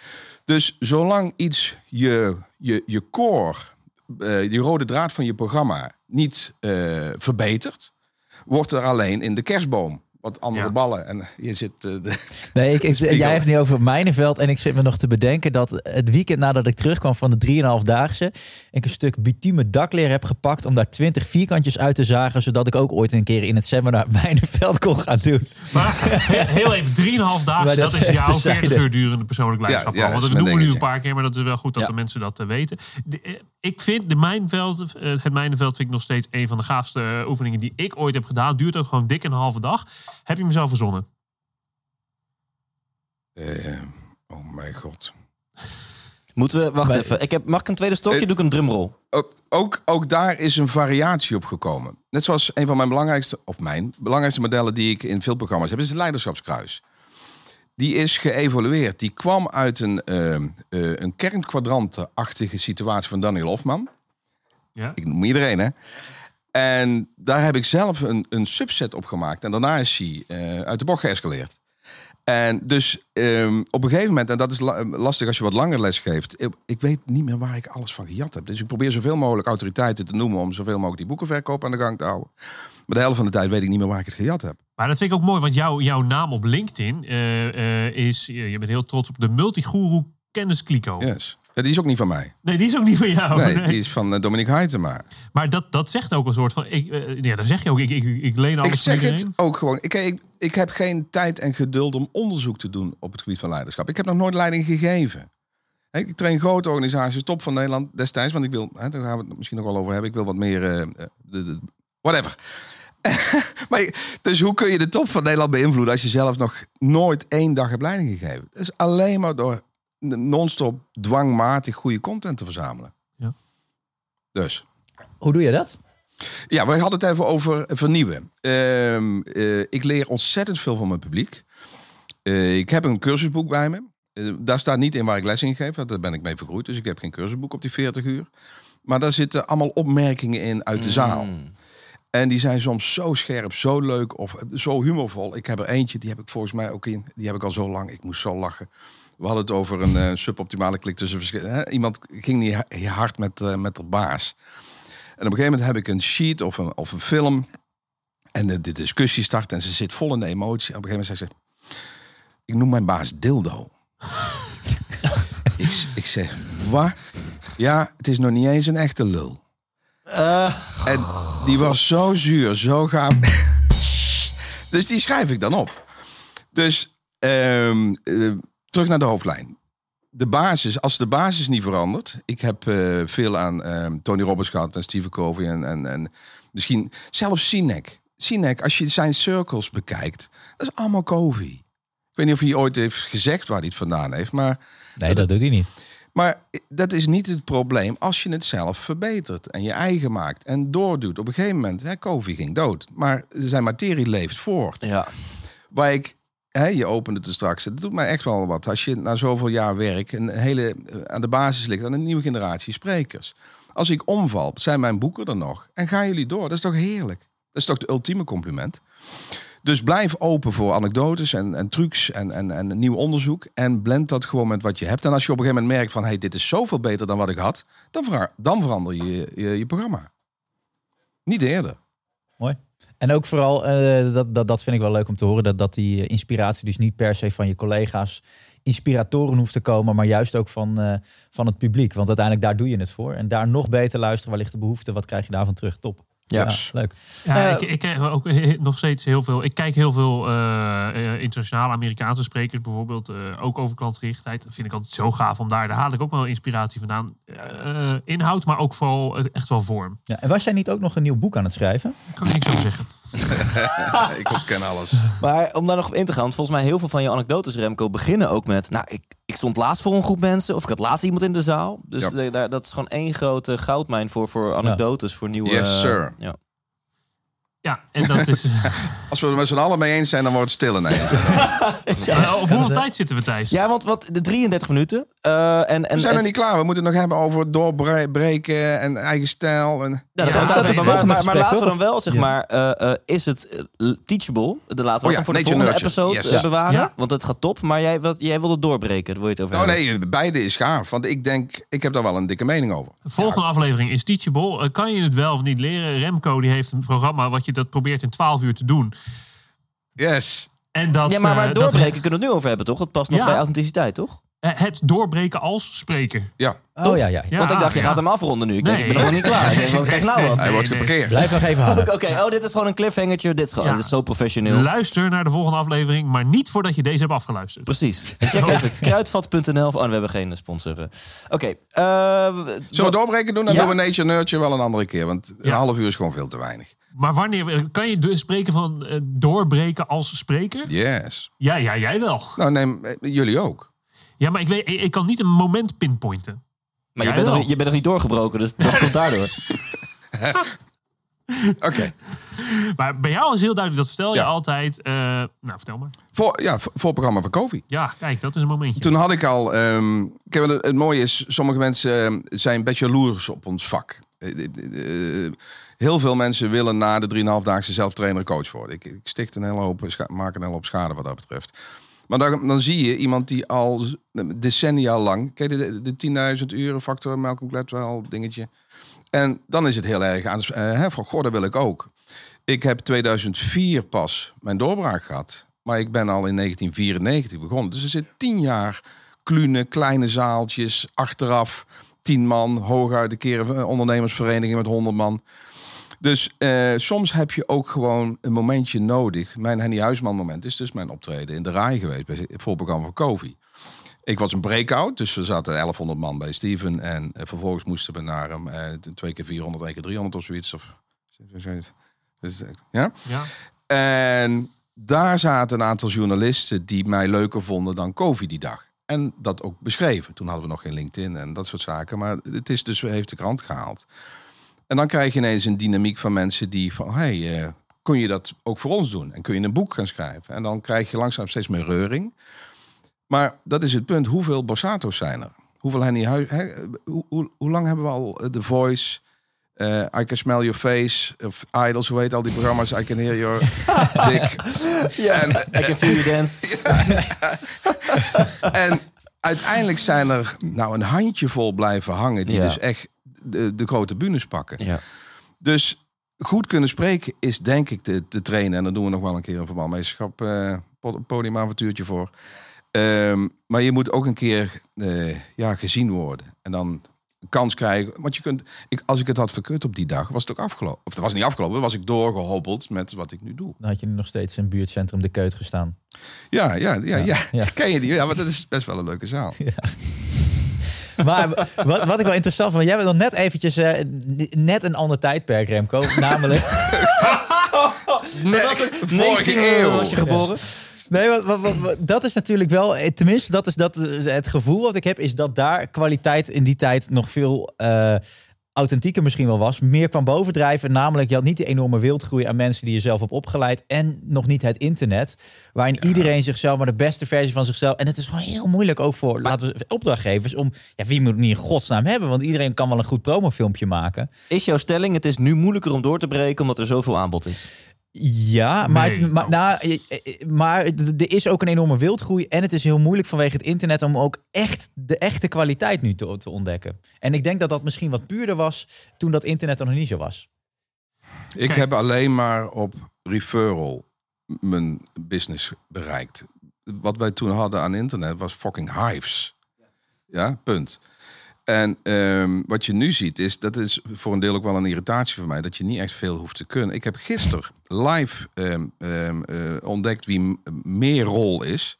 Dus zolang iets je, je, je core, eh die rode draad van je programma niet eh, verbetert, wordt er alleen in de kerstboom wat andere Ja. ballen. En je zit... eh, de- Nee, ik, jij hebt het nu over Mijnenveld. En ik zit me nog te bedenken dat het weekend nadat ik terugkwam van de 3,5-daagse... ik een stuk bitumen dakleer heb gepakt om daar 20 vierkantjes uit te zagen... zodat ik ook ooit een keer in het seminar Mijnenveld kon gaan doen. Maar heel even, 3,5 Maar dagen, dat dat is jouw terzijde. 40 uur durende persoonlijk leiderschap. Ja, ja, Want dat noemen we nu een paar keer, maar dat is wel goed dat Ja. de mensen dat eh, weten. De, eh, ik vind de mijnveld, eh, het mijnenveld vind ik nog steeds een van de gaafste eh, oefeningen die ik ooit heb gedaan. Duurt ook gewoon dik een halve dag. Heb je mezelf verzonnen? eh, oh mijn god. Moeten we, wacht even. Ik heb, mag ik een tweede stokje? Doe ik een drumrol. Ook, ook, ook daar is een variatie op gekomen. Net zoals een van mijn belangrijkste, of mijn belangrijkste modellen die ik in veel programma's heb, is het leiderschapskruis. Die is geëvolueerd. Die kwam uit een, uh, uh, een kernkwadrantenachtige situatie van Daniel Hofman. Ja? Ik noem iedereen, hè. En daar heb ik zelf een, een subset op gemaakt. En daarna is hij eh, uit de bocht geëscaleerd. En dus ehm, op een gegeven moment, en dat is la- lastig als je wat langer les geeft. Ik, ik weet niet meer waar ik alles van gejat heb. Dus ik probeer zoveel mogelijk autoriteiten te noemen om zoveel mogelijk die boekenverkoop aan de gang te houden. Maar de helft van de tijd weet ik niet meer waar ik het gejat heb. Maar dat vind ik ook mooi, want jouw, jouw naam op LinkedIn eh, eh, is, je je bent heel trots op de multiguru Kennis Kliko. Yes. Ja, die is ook niet van mij. Nee, die is ook niet van jou. Nee, nee. die is van eh, Dominique Heitema. Maar dat, dat zegt ook een soort van, ik, eh, ja, dan zeg je ook, ik, ik, ik leen alles Ik zeg het ook gewoon. Ik, ik, ik heb geen tijd en geduld om onderzoek te doen op het gebied van leiderschap. Ik heb nog nooit leiding gegeven. Ik train grote organisaties, top van Nederland destijds, want ik wil, hè, daar gaan we het misschien nog wel over hebben. Ik wil wat meer, eh, eh, de, de- whatever. maar, dus hoe kun je de top van Nederland beïnvloeden als je zelf nog nooit één dag hebt leiding gegeven? Dat is alleen maar door non-stop dwangmatig goede content te verzamelen. Ja. Dus. Hoe doe je dat? Ja, we hadden het even over vernieuwen. Ehm, eh, ik leer ontzettend veel van mijn publiek. Eh, ik heb een cursusboek bij me. Eh, daar staat niet in waar ik les in geef, want daar ben ik mee vergroeid. Dus ik heb geen cursusboek op die 40 uur. Maar daar zitten allemaal opmerkingen in uit de zaal. En die zijn soms zo scherp, zo leuk of zo humorvol. Ik heb er eentje, die heb ik volgens mij ook in. Die heb ik al zo lang. Ik moest zo lachen. We hadden het over een eh, suboptimale klik tussen verschillende. Iemand ging niet ha- hard met, eh, met de baas. En op een gegeven moment heb ik een sheet of een, of een film. En de, de discussie start en ze zit vol in de emotie. En op een gegeven moment zegt ze: Ik noem mijn baas Dildo. ik, ik zeg: Wat? Ja, het is nog niet eens een echte lul. Eh, En die was zo zuur, zo gaaf. dus die schrijf ik dan op. Dus ehm, eh, terug naar de hoofdlijn. De basis, als de basis niet verandert. Ik heb eh, veel aan ehm, Tony Robbins gehad en Stephen Covey en, en, en misschien zelfs Sinek. Sinek, als je zijn circles bekijkt, dat is allemaal Covey. Ik weet niet of hij ooit heeft gezegd waar hij het vandaan heeft, maar Nee, dat doet hij niet. Maar dat is niet het probleem als je het zelf verbetert en je eigen maakt en doordoet. Op een gegeven moment, hè, Kofi ging dood, maar zijn materie leeft voort. ja. Waar ik, hè, je opende het er straks, het doet mij echt wel wat. Als je na zoveel jaar werk een hele, eh, aan de basis ligt aan een nieuwe generatie sprekers. Als ik omval, zijn mijn boeken er nog en gaan jullie door. Dat is toch heerlijk? Dat is toch de ultieme compliment? Dus blijf open voor anekdotes en, en trucs en, en, en nieuw onderzoek. En blend dat gewoon met wat je hebt. En als je op een gegeven moment merkt van... hey, dit is zoveel beter dan wat ik had... dan, dan verander je, je je programma. Niet eerder. Mooi. En ook vooral, eh, dat, dat, dat vind ik wel leuk om te horen, dat, dat die eh, inspiratie dus niet per se van je collega's, inspiratoren hoeft te komen, maar juist ook van, eh, van het publiek. Want uiteindelijk daar doe je het voor. En daar nog beter luisteren, waar ligt de behoefte, wat krijg je daarvan terug? Top. Ja. leuk. Ja, Eh, ik, ik heb ook nog steeds heel veel. Ik kijk heel veel eh, eh, internationale Amerikaanse sprekers, bijvoorbeeld. eh, ook over klantgerichtheid. Dat vind ik altijd zo gaaf om daar. Daar haal ik ook wel inspiratie vandaan. Eh, inhoud, maar ook vooral echt wel vorm. Ja, en was jij niet ook nog een nieuw boek aan het schrijven? Daar kan ik niks over zeggen. ik ontken alles. Maar om daar nog op in te gaan, want volgens mij heel veel van je anekdotes, Remco, beginnen ook met... Nou, ik, ik stond laatst voor een groep mensen of ik had laatst iemand in de zaal. Dus Ja. daar, dat is gewoon één grote goudmijn voor, voor anekdotes, voor nieuwe... Yes, sir. Ja. Ja, en dat is. Als we het met z'n allen mee eens zijn, dan wordt het stil ineens. Ja, op hoeveel tijd zitten we, Thijs? ja, want wat, de 33 minuten. eh, en, en, We zijn nog en- niet klaar. We moeten het nog hebben over doorbreken en eigen stijl. En... Ja, dat Ja, is Maar, maar, maar gesprek, laten we dan wel, zeg Ja. maar, eh, eh, is het teachable? De laten we Oh voor de volgende nurture. episode Yes. bewaren. Ja. Want het gaat top. Maar jij, wilt, jij wil het doorbreken, daar wil je het over Oh hebben. nee, beide is gaaf. Want ik denk, ik heb daar wel een dikke mening over. De volgende aflevering is Teachable. Kan je het wel of niet leren? Remco die heeft een programma wat je dat probeert in 12 uur te doen. Yes. En dat, Ja, maar, eh, dat- doorbreken kunnen we het nu over hebben, toch? Het past nog Ja. bij authenticiteit, toch? eh, het doorbreken als spreker. Ja, Oh ja, ja. Ja, Want ik dacht, je gaat hem afronden nu. Ik, denk, ik ben nog niet klaar. Ik denk, wat krijg nou wat? hij wordt geparkeerd. Blijf nog even hangen. Oké, oh, dit is gewoon een cliffhangertje. Dit is, gewoon, Ja. dit is zo professioneel. Luister naar de volgende aflevering, maar niet voordat je deze hebt afgeluisterd. Precies. En check even kruidvat.nl. Oh, we hebben geen sponsor. eh. Oké. eh, Zullen we doorbreken doen? Dan Ja. doen we Nature Nurture wel een andere keer. Want een half uur is gewoon veel te weinig. Maar wanneer kan je dus spreken van eh, doorbreken als spreker? Yes. Ja, ja, jij wel. Nou, neem eh, jullie ook. Ja, maar ik, weet, ik, ik kan niet een moment pinpointen. maar je bent, nog, je bent nog niet doorgebroken, dus dat komt daardoor. Oké. Maar bij jou is heel duidelijk, dat vertel je Ja. altijd. eh, nou, vertel maar. Voor, ja, voor voor programma van Kofi. Ja, kijk, dat is een momentje. Toen had ik al... ehm, kijk, het, het mooie is, sommige mensen ehm, zijn best jaloers op ons vak. Heel veel mensen willen na de 3,5-daagse zelftrainer coach worden. Ik, ik sticht een hele hoop, maak een hele hoop schade wat dat betreft. Maar dan, dan zie je iemand die al decennia lang... Kijk, de, de 10.000 uren factor, Malcolm Gladwell dingetje. En dan is het heel erg aan... eh, hè, van, goh, dat wil ik ook. Ik heb 2004 pas mijn doorbraak gehad. Maar ik ben al in 1994 begonnen. Dus er zit tien jaar klunen, kleine zaaltjes, achteraf tien man, hooguit de keren een ondernemersvereniging met 100 man. Dus eh, soms heb je ook gewoon een momentje nodig. Mijn Henny Huisman moment is dus mijn optreden in de RAI geweest bij het voorprogramma van Kovi. Ik was een breakout, dus we zaten 1100 man bij Steven. En eh, vervolgens moesten we naar hem eh, twee keer 400, één keer 300 of zoiets. Of, dus, ja? Ja. En daar zaten een aantal journalisten die mij leuker vonden dan Kovi die dag. En dat ook beschreven. Toen hadden we nog geen LinkedIn en dat soort zaken. Maar het is dus, heeft de krant gehaald. En dan krijg je ineens een dynamiek van mensen die van... hey, eh, kun je dat ook voor ons doen? En kun je een boek gaan schrijven? En dan krijg je langzaam steeds meer reuring. Maar dat is het punt. Hoeveel Bossato's zijn er? Hoeveel Henny Huis... hè, Hoe, hoe, hoe lang hebben we al eh, The Voice... eh, I Can Smell Your Face, of Idols, hoe heet al die programma's? I Can Hear Your Dick. En, Ik heb vier dance. en uiteindelijk zijn er nou een handjevol blijven hangen... die Ja. dus echt de, de grote bühnes pakken. Ja. Dus goed kunnen spreken is denk ik te, te trainen. En dan doen we nog wel een keer een verbandmeesterschap eh, pod- podiumavontuurtje voor. Ehm, maar je moet ook een keer eh, ja, gezien worden. En dan kans krijgen. Want je kunt, ik, als ik het had verkut op die dag, was het ook afgelopen. Of het was niet afgelopen, was ik doorgehobbeld met wat ik nu doe. Dan had je nu nog steeds in buurtcentrum De Keut gestaan. Ja, ja, ja, ja. ja. Ken je die? Ja, maar dat is best wel een leuke zaal. Maar wat, wat ik wel interessant vond, jij bent nog net eventjes, eh, net een ander tijdperk, Remco. Namelijk, Nee, vorige 19 eeuw. was je geboren. nee, wat, wat, wat- wat- dat is natuurlijk wel, eh, tenminste, dat is dat, het gevoel wat ik heb, is dat daar kwaliteit in die tijd nog veel eh, authentieker misschien wel was. Meer kwam bovendrijven, namelijk je had niet die enorme wildgroei aan mensen die je zelf hebt opgeleid en nog niet het internet, waarin iedereen zichzelf, maar de beste versie van zichzelf. En het is gewoon heel moeilijk ook voor, laten we opdrachtgevers, om, ja, wie moet het niet in godsnaam hebben? Want iedereen kan wel een goed promofilmpje maken. Is jouw stelling, het is nu moeilijker om door te breken omdat er zoveel aanbod is? Ja, maar, Nee, het- maar, nou, eh, eh, maar er is ook een enorme wildgroei. En het is heel moeilijk vanwege het internet om ook echt de echte kwaliteit nu te, te ontdekken. En ik denk dat dat misschien wat puurder was toen dat internet er nog niet zo was. Ik Kijk. heb alleen maar op referral mijn business bereikt. Wat wij toen hadden aan internet was fucking hives. Ja, punt. En ehm, wat je nu ziet is, dat is voor een deel ook wel een irritatie voor mij, dat je niet echt veel hoeft te kunnen. Ik heb gisteren live ehm, ehm, eh, ontdekt wie meer rol is.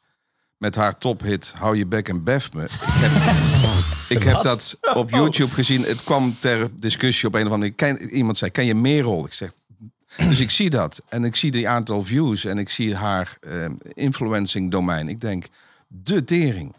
Met haar tophit Hou je bek en bef me. Ik heb, ik heb dat op YouTube gezien. Het kwam ter discussie op een of andere ken, Iemand zei, ken je meer rol? Ik zeg, dus ik zie dat. En ik zie die aantal views. En ik zie haar influencing domein. Ik denk, de tering.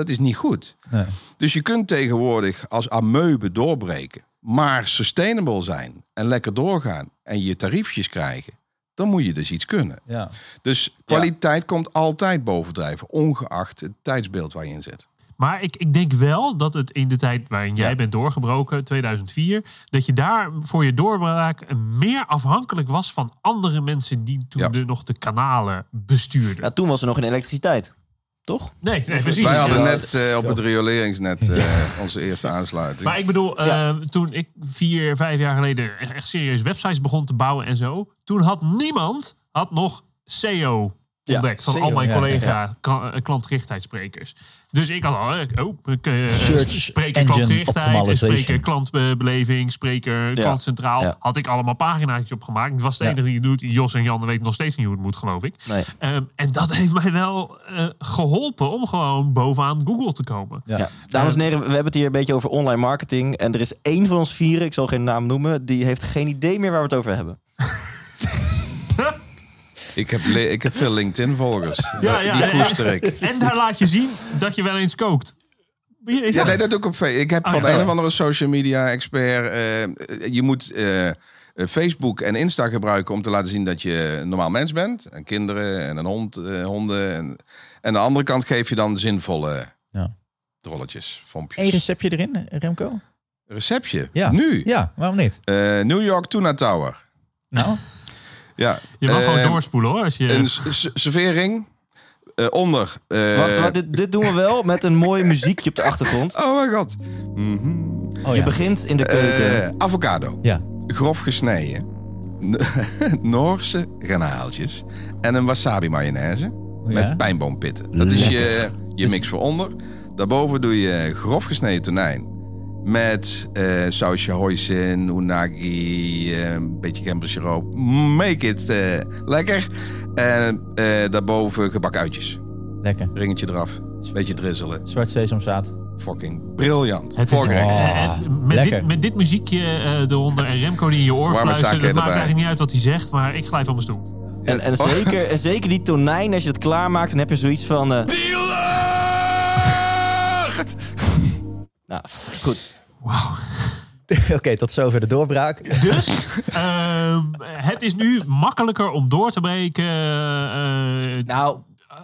Dat is niet goed. Nee. Dus je kunt tegenwoordig als ameube doorbreken. Maar sustainable zijn. En lekker doorgaan. En je tariefjes krijgen. Dan moet je dus iets kunnen. Ja. Dus kwaliteit komt altijd bovendrijven. Ongeacht het tijdsbeeld waar je in zit. Maar ik, ik denk wel dat het in de tijd waarin jij bent doorgebroken, 2004, dat je daar voor je doorbraak meer afhankelijk was van andere mensen die toen Ja. de, nog de kanalen bestuurden. Ja, toen was er nog geen elektriciteit. Toch? Nee, nee precies. Wij hadden net eh, op het rioleringsnet eh, onze eerste aansluiting. Maar ik bedoel, eh, toen ik vier, vijf jaar geleden echt serieus websites begon te bouwen en zo, toen had niemand had nog SEO ontdekt van al mijn collega eh, klantgerichtheidssprekers. Dus ik had al, eh, oh, ik, eh, spreker klantgerichtheid, optimization. spreker klantbeleving, spreker klantcentraal. ja. Had ik allemaal paginaatjes op gemaakt. Het was het Ja. enige die het doet. Jos en Jan weten nog steeds niet hoe het moet, geloof ik. Nee. Ehm, en dat heeft mij wel eh, geholpen om gewoon bovenaan Google te komen. Ja. Ja. Dames en heren, we hebben het hier een beetje over online marketing. En er is één van ons vieren, ik zal geen naam noemen, die heeft geen idee meer waar we het over hebben. Ik heb, ik heb veel LinkedIn-volgers. Ja, ja, Die ja. koester ik. En daar laat je zien dat je wel eens kookt. Ja, Ja, nee, dat doe ik op Facebook. Ik heb Ah, van ja. een of andere social media expert. eh, je moet eh, eh, Facebook en Insta gebruiken om te laten zien dat je een normaal mens bent. En kinderen en een hond, eh, honden. En, en aan de andere kant geef je dan zinvolle Ja. rolletjes, vompjes. Eén receptje erin, Remco? Receptje. Ja. Nu. Ja, waarom niet? Eh, New York Tuna Tower. Nou, Ja. Je mag gewoon Eh, doorspoelen hoor. Als je, Een servering. eh, onder. eh, Wacht, wacht dit, dit doen we wel met een mooi muziekje op de achtergrond. Oh mijn god. Mhm. oh Je ja. begint in de keuken. Eh, avocado. Ja, grof gesneden. Noorse granaaltjes. En een wasabi mayonaise. ja. Met pijnboompitten. Dat is je, je mix voor onder. Daarboven doe je grof gesneden tonijn. Met eh sausje hoisin, unagi, eh, een beetje gembersiroop. Make it eh, lekker. En eh, daarboven gebakken uitjes. lekker. Ringetje eraf. Beetje drizzelen. Zwart sesamzaad. Fucking briljant. het is, Voorgerecht. eh, het- met, dit, met dit muziekje eh, eronder en Remco die in je oor fluistert. Het maakt eigenlijk niet uit wat hij zegt, maar ik glijf van mijn stoel. En, en, Oh. zeker, en zeker die tonijn, als je het klaarmaakt, dan heb je zoiets van... eh, nou, goed. Oké, tot zover de doorbraak. Dus ehm, het is nu makkelijker om door te breken. eh, Nou,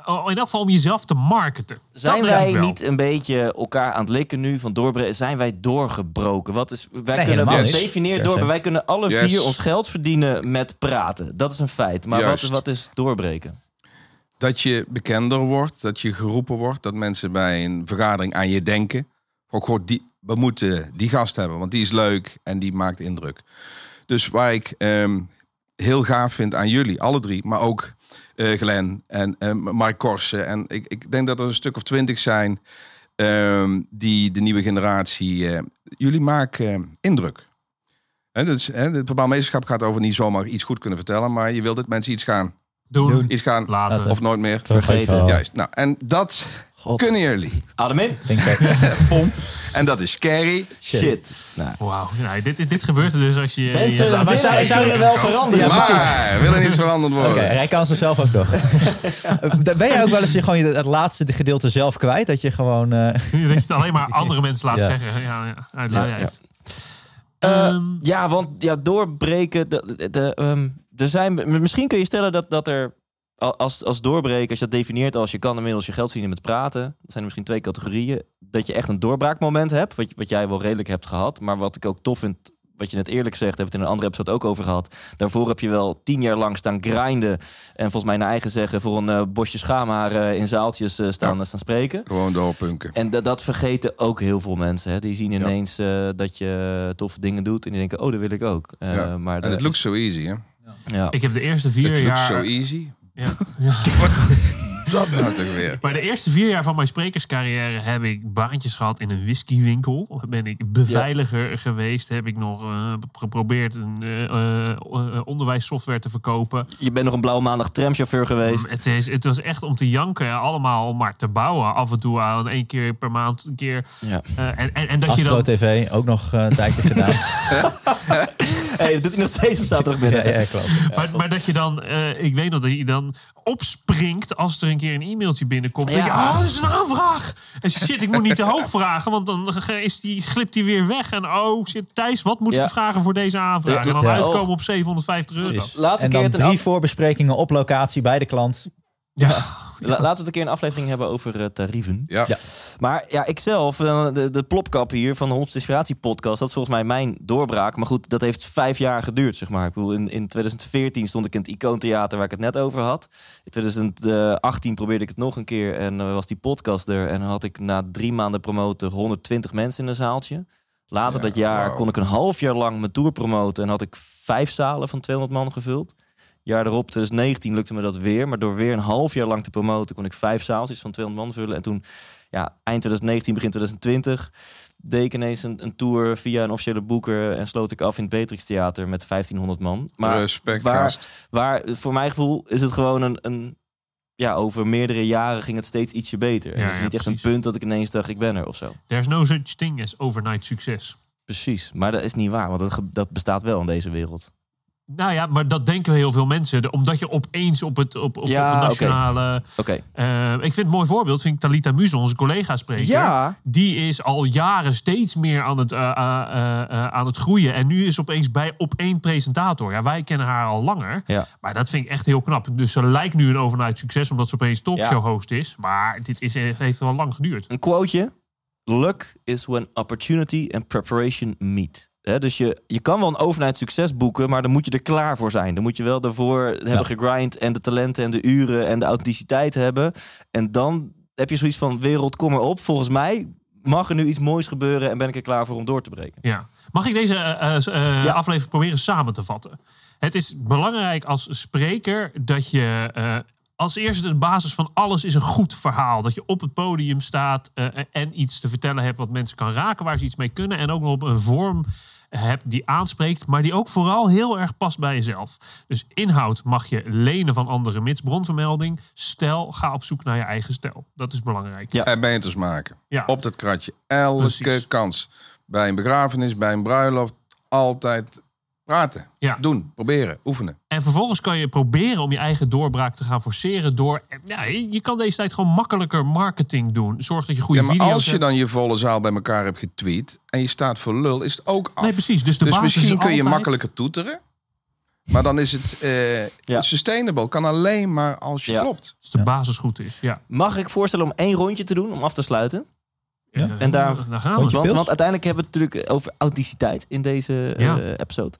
in elk geval om jezelf te marketen. zijn Dat wij niet een beetje elkaar aan het likken nu van doorbreken? Zijn wij doorgebroken? Wat is, wij kunnen Yes. door, wij kunnen alle Yes. vier ons geld verdienen met praten. Dat is een feit. Maar wat, wat is doorbreken? dat je bekender wordt, dat je geroepen wordt, dat mensen bij een vergadering aan je denken. Ook god, die, we moeten die gast hebben, want die is leuk en die maakt indruk. Dus waar ik ehm, heel gaaf vind aan jullie, alle drie, maar ook eh Glenn en eh, Mark Korsen. En ik, ik denk dat er een stuk of twintig zijn ehm, die de nieuwe generatie. eh, jullie maken indruk. Hè, dus, hè, het verbaal meesterschap gaat over niet zomaar iets goed kunnen vertellen, maar je wil dat mensen iets gaan, Doen, iets gaan laten. of nooit meer. Vergeten. Juist. Nou, en dat God. kunnen jullie. Adem in. Denk ik. En dat is scary. Shit. Nou. Wauw, nee, dit, dit, gebeurt er dus als je... Mensen, je- maar wij zij- zijn, kunnen wel veranderen. maar wil er iets veranderd Oké, worden? hij kan ze zelf ook nog. ben jij ook wel eens je gewoon je- het laatste gedeelte zelf kwijt? Dat je gewoon... eh, dat je het alleen maar andere mensen laat Ja. zeggen. Ja, ja, uit luiheid. Eh, Ehm, ja, want ja, doorbreken. De, de, de, ehm, er zijn, misschien kun je stellen dat, dat er. Als, als doorbreken, als je dat definieert als je kan inmiddels je geld verdienen met praten. Dat zijn er misschien twee categorieën. Dat je echt een doorbraakmoment hebt. Wat, wat jij wel redelijk hebt gehad. Maar wat ik ook tof vind. Wat je net eerlijk zegt, hebben we het in een andere episode ook over gehad. Daarvoor heb je wel tien jaar lang staan grinden. En volgens mij naar eigen zeggen voor een eh, bosje schaamhaar eh, in zaaltjes eh, staan, staan spreken. Gewoon doorpunken. En dat, dat vergeten ook heel veel mensen. Hè. Die zien ineens dat je toffe dingen doet. En die denken, oh, dat wil ik ook. Ja. maar En het looks so easy, hè? Ja. ik heb de eerste vier Het jaar... so easy. Ja, ja. Dat nou toch weer. Maar de eerste vier jaar van mijn sprekerscarrière heb ik baantjes gehad in een whiskywinkel. Ben ik beveiliger geweest. Heb ik nog eh, geprobeerd een eh, eh, onderwijssoftware te verkopen. Je bent nog een blauwe maandag tramchauffeur geweest. Het, is, het was echt om te janken. Allemaal om maar te bouwen. Af en toe aan één keer per maand een keer. Ja. En, en, en dat je Astro dan... TV, ook nog een tijdje gedaan. hey, dat doet hij nog steeds op zaterdagmiddag. ja, ja, klopt. Maar, maar dat je dan, eh, ik weet nog dat je dan opspringt als er een keer een e-mailtje binnenkomt. Denk je, Ja. oh, dat is een aanvraag. En shit, ik moet niet te hoog vragen, want dan is die, glipt die weer weg. En oh, shit, Thijs, wat moet Ja. ik vragen voor deze aanvraag? Ja. En dan Ja. uitkomen op 750 euro. Laatste En keer dan drie af- voorbesprekingen op locatie bij de klant. La- laten we het een keer een aflevering hebben over eh, tarieven. Ja. Ja. Maar ja, ik zelf, eh, de, de plopkap hier van de 100 Inspiratie podcast, dat is volgens mij mijn doorbraak. Maar goed, dat heeft vijf jaar geduurd, zeg maar. Ik bedoel, in, in 2014 stond ik in het Icoontheater waar ik het net over had. In 2018 probeerde ik het nog een keer en eh, was die podcast er. En dan had ik na drie maanden promoten 120 mensen in een zaaltje. Later Ja, dat jaar kon ik een half jaar lang mijn tour promoten en had ik vijf zalen van 200 man gevuld. Jaar erop, 2019, lukte me dat weer. Maar door weer een half jaar lang te promoten... kon ik vijf zaaltjes van 200 man vullen. En toen, ja, eind 2019, begin 2020... deed ik ineens een, een tour via een officiële boeker... en sloot ik af in het Beatrix Theater met 1500 man. Maar Respect, waar, waar, voor mijn gevoel is het gewoon een... een ja, over meerdere jaren ging het steeds ietsje beter. En Ja, het is ja, niet echt precies. een punt dat ik ineens dacht, ik ben er of zo. There's no such thing as overnight succes. Precies, maar dat is niet waar, want dat, dat bestaat wel in deze wereld. Nou ja, maar dat denken heel veel mensen. Omdat je opeens op het, op, op, Ja, op het nationale... Eh, ik vind een mooi voorbeeld, vind ik Talita Muzel, onze collega-spreker. Ja. Die is al jaren steeds meer aan het, eh, eh, aan het groeien. En nu is ze opeens bij op één presentator. Ja, wij kennen haar al langer. Ja. Maar dat vind ik echt heel knap. Dus ze lijkt nu een overnight succes, omdat ze opeens talkshow-host is. Maar dit is, heeft wel lang geduurd. Een quoteje. Luck is when opportunity and preparation meet. Dus je, je kan wel een overnight succes boeken, maar dan moet je er klaar voor zijn. Dan moet je wel daarvoor hebben gegrind en de talenten en de uren en de authenticiteit hebben. En dan heb je zoiets van wereld, kom erop. Volgens mij mag er nu iets moois gebeuren en ben ik er klaar voor om door te breken. Ja. Mag ik deze eh, eh, eh, Ja. aflevering proberen samen te vatten? Het is belangrijk als spreker dat je als eerste de basis van alles is een goed verhaal. Dat je op het podium staat en iets te vertellen hebt wat mensen kan raken, waar ze iets mee kunnen. En ook nog op een vorm hebt die aanspreekt, maar die ook vooral heel erg past bij jezelf. Dus inhoud mag je lenen van anderen, mits bronvermelding. Stijl, ga op zoek naar je eigen stijl. Dat is belangrijk. Ja. En beters maken. Ja. Op dat kratje. Elke Precies. kans. Bij een begrafenis, bij een bruiloft. Altijd praten. Ja. Doen. Proberen. Oefenen. En vervolgens kan je proberen om je eigen doorbraak te gaan forceren door. Ja, je kan deze tijd gewoon makkelijker marketing doen. Zorg dat je goede Ja, maar video's als je hebt. dan je volle zaal bij elkaar hebt getweet. En je staat voor lul, is het ook af. Nee, precies. Dus de dus basis misschien is kun je makkelijker toeteren. Maar dan is het eh, Ja. sustainable. Kan alleen maar als je Ja. klopt. Als de basis goed is. Ja. Mag ik voorstellen om één rondje te doen om af te sluiten? Eh, En daar- daar gaan we. Want, want uiteindelijk hebben we het natuurlijk over authenticiteit in deze eh, episode.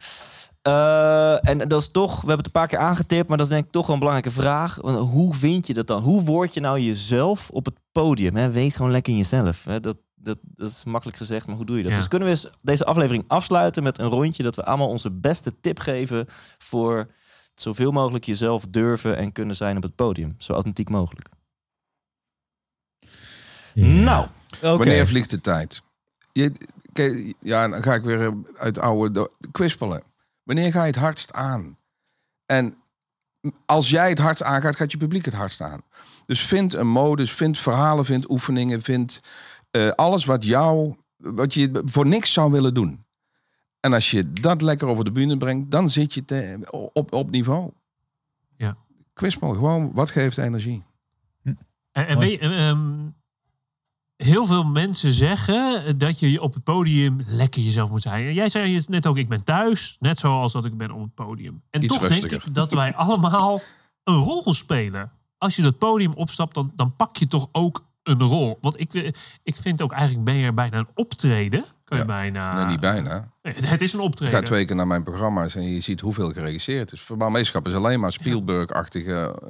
Eh, en dat is toch, we hebben het een paar keer aangetipt, maar dat is denk ik toch wel een belangrijke vraag. Want Hoe vind je dat dan? Hoe word je nou jezelf op het podium? Hè? Wees gewoon lekker jezelf. Hè? Dat, dat, dat is makkelijk gezegd, maar hoe doe je dat? Ja. Dus kunnen we eens deze aflevering afsluiten met een rondje dat we allemaal onze beste tip geven voor zoveel mogelijk jezelf durven en kunnen zijn op het podium. Zo authentiek mogelijk. Nou, Wanneer vliegt de tijd? Je, kijk, ja, dan ga ik weer eh, uit oude kwispelen. Wanneer ga je het hardst aan? En als jij het hardst aangaat, gaat je publiek het hardst aan. Dus vind een modus, vind verhalen, vind oefeningen, vind eh, alles wat jou, wat je voor niks zou willen doen. En als je dat lekker over de bühne brengt, dan zit je te, op, op niveau. Ja. Kwispel, gewoon wat geeft energie? En, en Mooi. weet je, ehm, heel veel mensen zeggen dat je op het podium lekker jezelf moet zijn. Jij zei het net ook, ik ben thuis, net zoals dat ik ben op het podium. En Iets toch denk ik dat wij allemaal een rol spelen. Als je dat podium opstapt, dan, dan pak je toch ook een rol. Want ik, ik vind ook eigenlijk ben je er bijna een optreden. Je Ja. bijna, nee, niet bijna. Nee, het, het is een Ik optreden. ga twee keer naar mijn programma's en je ziet hoeveel geregisseerd is. Verbouwmeesterschap is alleen maar Spielberg-achtige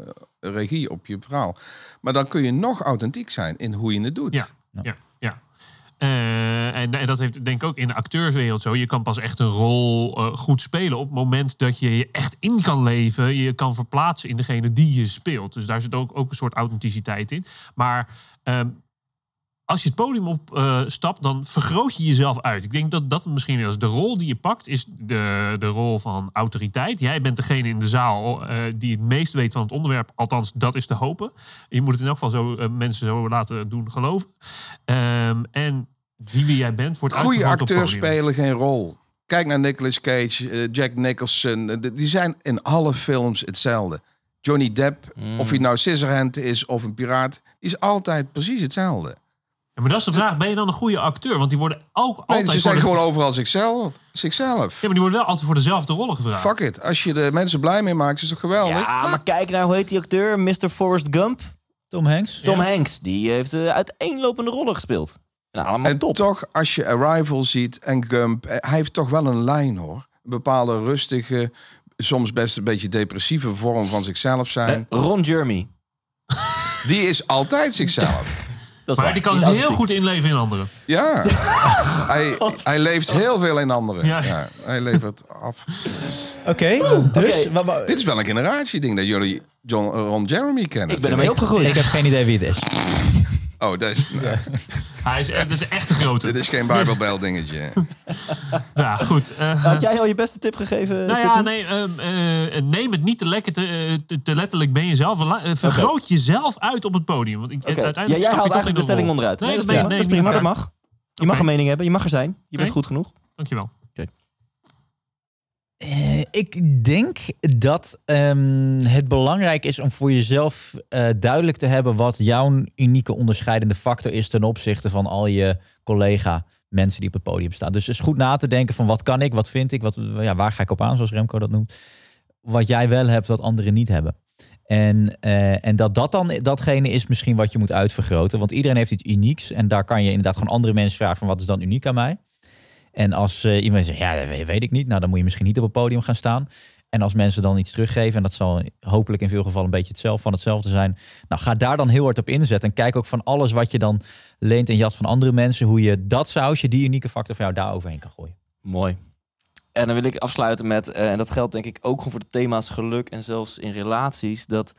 eh, regie op je verhaal. Maar dan kun je nog authentiek zijn in hoe je het doet. Ja, ja, ja. Eh, en, en dat heeft denk ik ook in de acteurswereld zo. Je kan pas echt een rol eh, goed spelen op het moment dat je je echt in kan leven. Je kan verplaatsen in degene die je speelt. Dus daar zit ook, ook een soort authenticiteit in. Maar ehm, als je het podium op eh, stapt, dan vergroot je jezelf uit. Ik denk dat dat misschien is. De rol die je pakt is de, de rol van autoriteit. Jij bent degene in de zaal eh, die het meest weet van het onderwerp. Althans, dat is te hopen. Je moet het in elk geval zo eh, mensen zo laten doen geloven. Ehm, en wie wie jij bent, wordt Goede uitvergroot op het acteurs spelen geen rol. Kijk naar Nicolas Cage, Jack Nicholson. die zijn in alle films hetzelfde. Johnny Depp, Mm. of hij nou Scissorhand is of een piraat, die is altijd precies hetzelfde. Ja, maar dat is de vraag, ben je dan een goede acteur? Want die worden ook Nee, altijd... ze zijn gewoon overal zichzelf. zichzelf. Ja, maar die worden wel altijd voor dezelfde rollen gevraagd. Fuck it. Als je de mensen blij mee maakt, is het toch geweldig? ja, maar kijk naar hoe heet die acteur? Mr. Forrest Gump. Tom Hanks. Tom Ja. Hanks, die heeft eh, uiteenlopende rollen gespeeld. Nou, allemaal En top. toch, als je Arrival ziet en Gump, eh, hij heeft toch wel een lijn hoor. Een bepaalde rustige, soms best een beetje depressieve vorm van zichzelf zijn. Eh, Ron Jeremy. Die is altijd zichzelf. Dat is Maar waar. die kan heel goed inleven in anderen. Ja, hij, hij leeft heel veel in anderen. Ja. Ja. hij levert af. Oké, dus... Wa- wa- Dit is wel een generatieding dat jullie John, Ron Jeremy kennen. Ik ben ermee opgegroeid. Ik heb geen idee wie het is. Oh, dat is, nou, Hij is, echt- dat is echt een grote. dit is geen Bijbelbel dingetje. Ja, goed. eh, Had jij al je beste tip gegeven? nou ja, nee, ehm, eh, neem het niet te lekker te, eh, te, te letterlijk ben jezelf. Vergroot jezellijk uit op het podium. Want ik, uiteindelijk Ja, jij haalt toch in eigenlijk de stelling onderuit. Nee, Nee, dat is ben prima, je- dat, is prima, dat mag. Je mag een mening hebben, je mag er zijn. Je bent goed genoeg. Dankjewel. Eh, ik denk dat ehm, het belangrijk is om voor jezelf eh, duidelijk te hebben wat jouw unieke onderscheidende factor is ten opzichte van al je collega mensen die op het podium staan. Dus is goed na te denken van wat kan ik, wat vind ik, wat, ja, waar ga ik op aan, zoals Remco dat noemt. Wat jij wel hebt, wat anderen niet hebben. En, eh, en dat dat dan datgene is misschien wat je moet uitvergroten. Want iedereen heeft iets unieks. En daar kan je inderdaad gewoon andere mensen vragen van wat is dan uniek aan mij. En als eh, iemand zegt, ja, dat weet, ik niet. Nou, dan moet je misschien niet op het podium gaan staan. En als mensen dan iets teruggeven, en dat zal hopelijk in veel gevallen een beetje hetzelfde van hetzelfde zijn. Nou, ga daar dan heel hard op inzetten. En kijk ook van alles wat je dan leent en jat van andere mensen. Hoe je dat sausje, die unieke factor van jou daar overheen kan gooien. Mooi. En dan wil ik afsluiten met, eh, en dat geldt denk ik ook gewoon voor de thema's geluk en zelfs in relaties, dat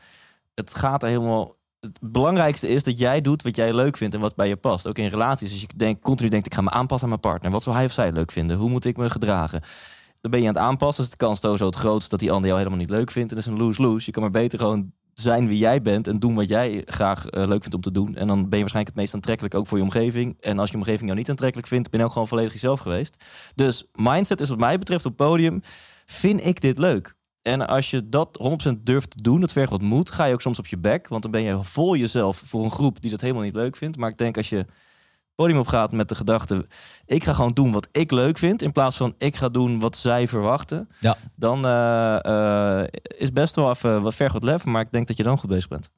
het gaat er helemaal. Het belangrijkste is dat jij doet wat jij leuk vindt en wat bij je past. Ook in relaties. Als je continu denkt, ik ga me aanpassen aan mijn partner. Wat zou hij of zij leuk vinden? Hoe moet ik me gedragen? Dan ben je aan het aanpassen. Dus de kans zo het grootst dat die ander jou helemaal niet leuk vindt. En dat is een lose-lose. Je kan maar beter gewoon zijn wie jij bent en doen wat jij graag eh, leuk vindt om te doen. En dan ben je waarschijnlijk het meest aantrekkelijk ook voor je omgeving. En als je omgeving jou niet aantrekkelijk vindt, ben je ook gewoon volledig jezelf geweest. Dus mindset is wat mij betreft op podium, vind ik dit leuk? En als je dat 100% durft te doen, dat vergt wat moed, ga je ook soms op je bek. Want dan ben je vol jezelf voor een groep die dat helemaal niet leuk vindt. Maar ik denk als je het podium op gaat met de gedachte, ik ga gewoon doen wat ik leuk vind, in plaats van ik ga doen wat zij verwachten, Ja. dan eh, eh, is best wel even wat ver goed lef. Maar ik denk dat je dan goed bezig bent.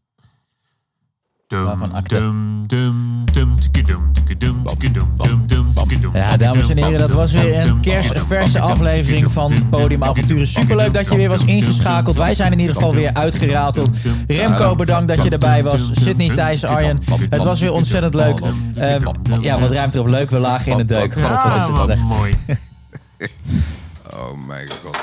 Ja, dames en heren, dat was weer een kerstverse aflevering van tikidum, Podiumavonturen. tikidum, Superleuk dat je weer was ingeschakeld. Wij zijn in ieder geval weer uitgerateld. Remco, bedankt dat je erbij was. Sydney, Thijs, Arjen. Het was weer ontzettend leuk. Ehm, ja, wat ruimt erop leuk? We lagen in de deuk. God, wat is Ah, het wat slecht. mooi. Oh mijn god.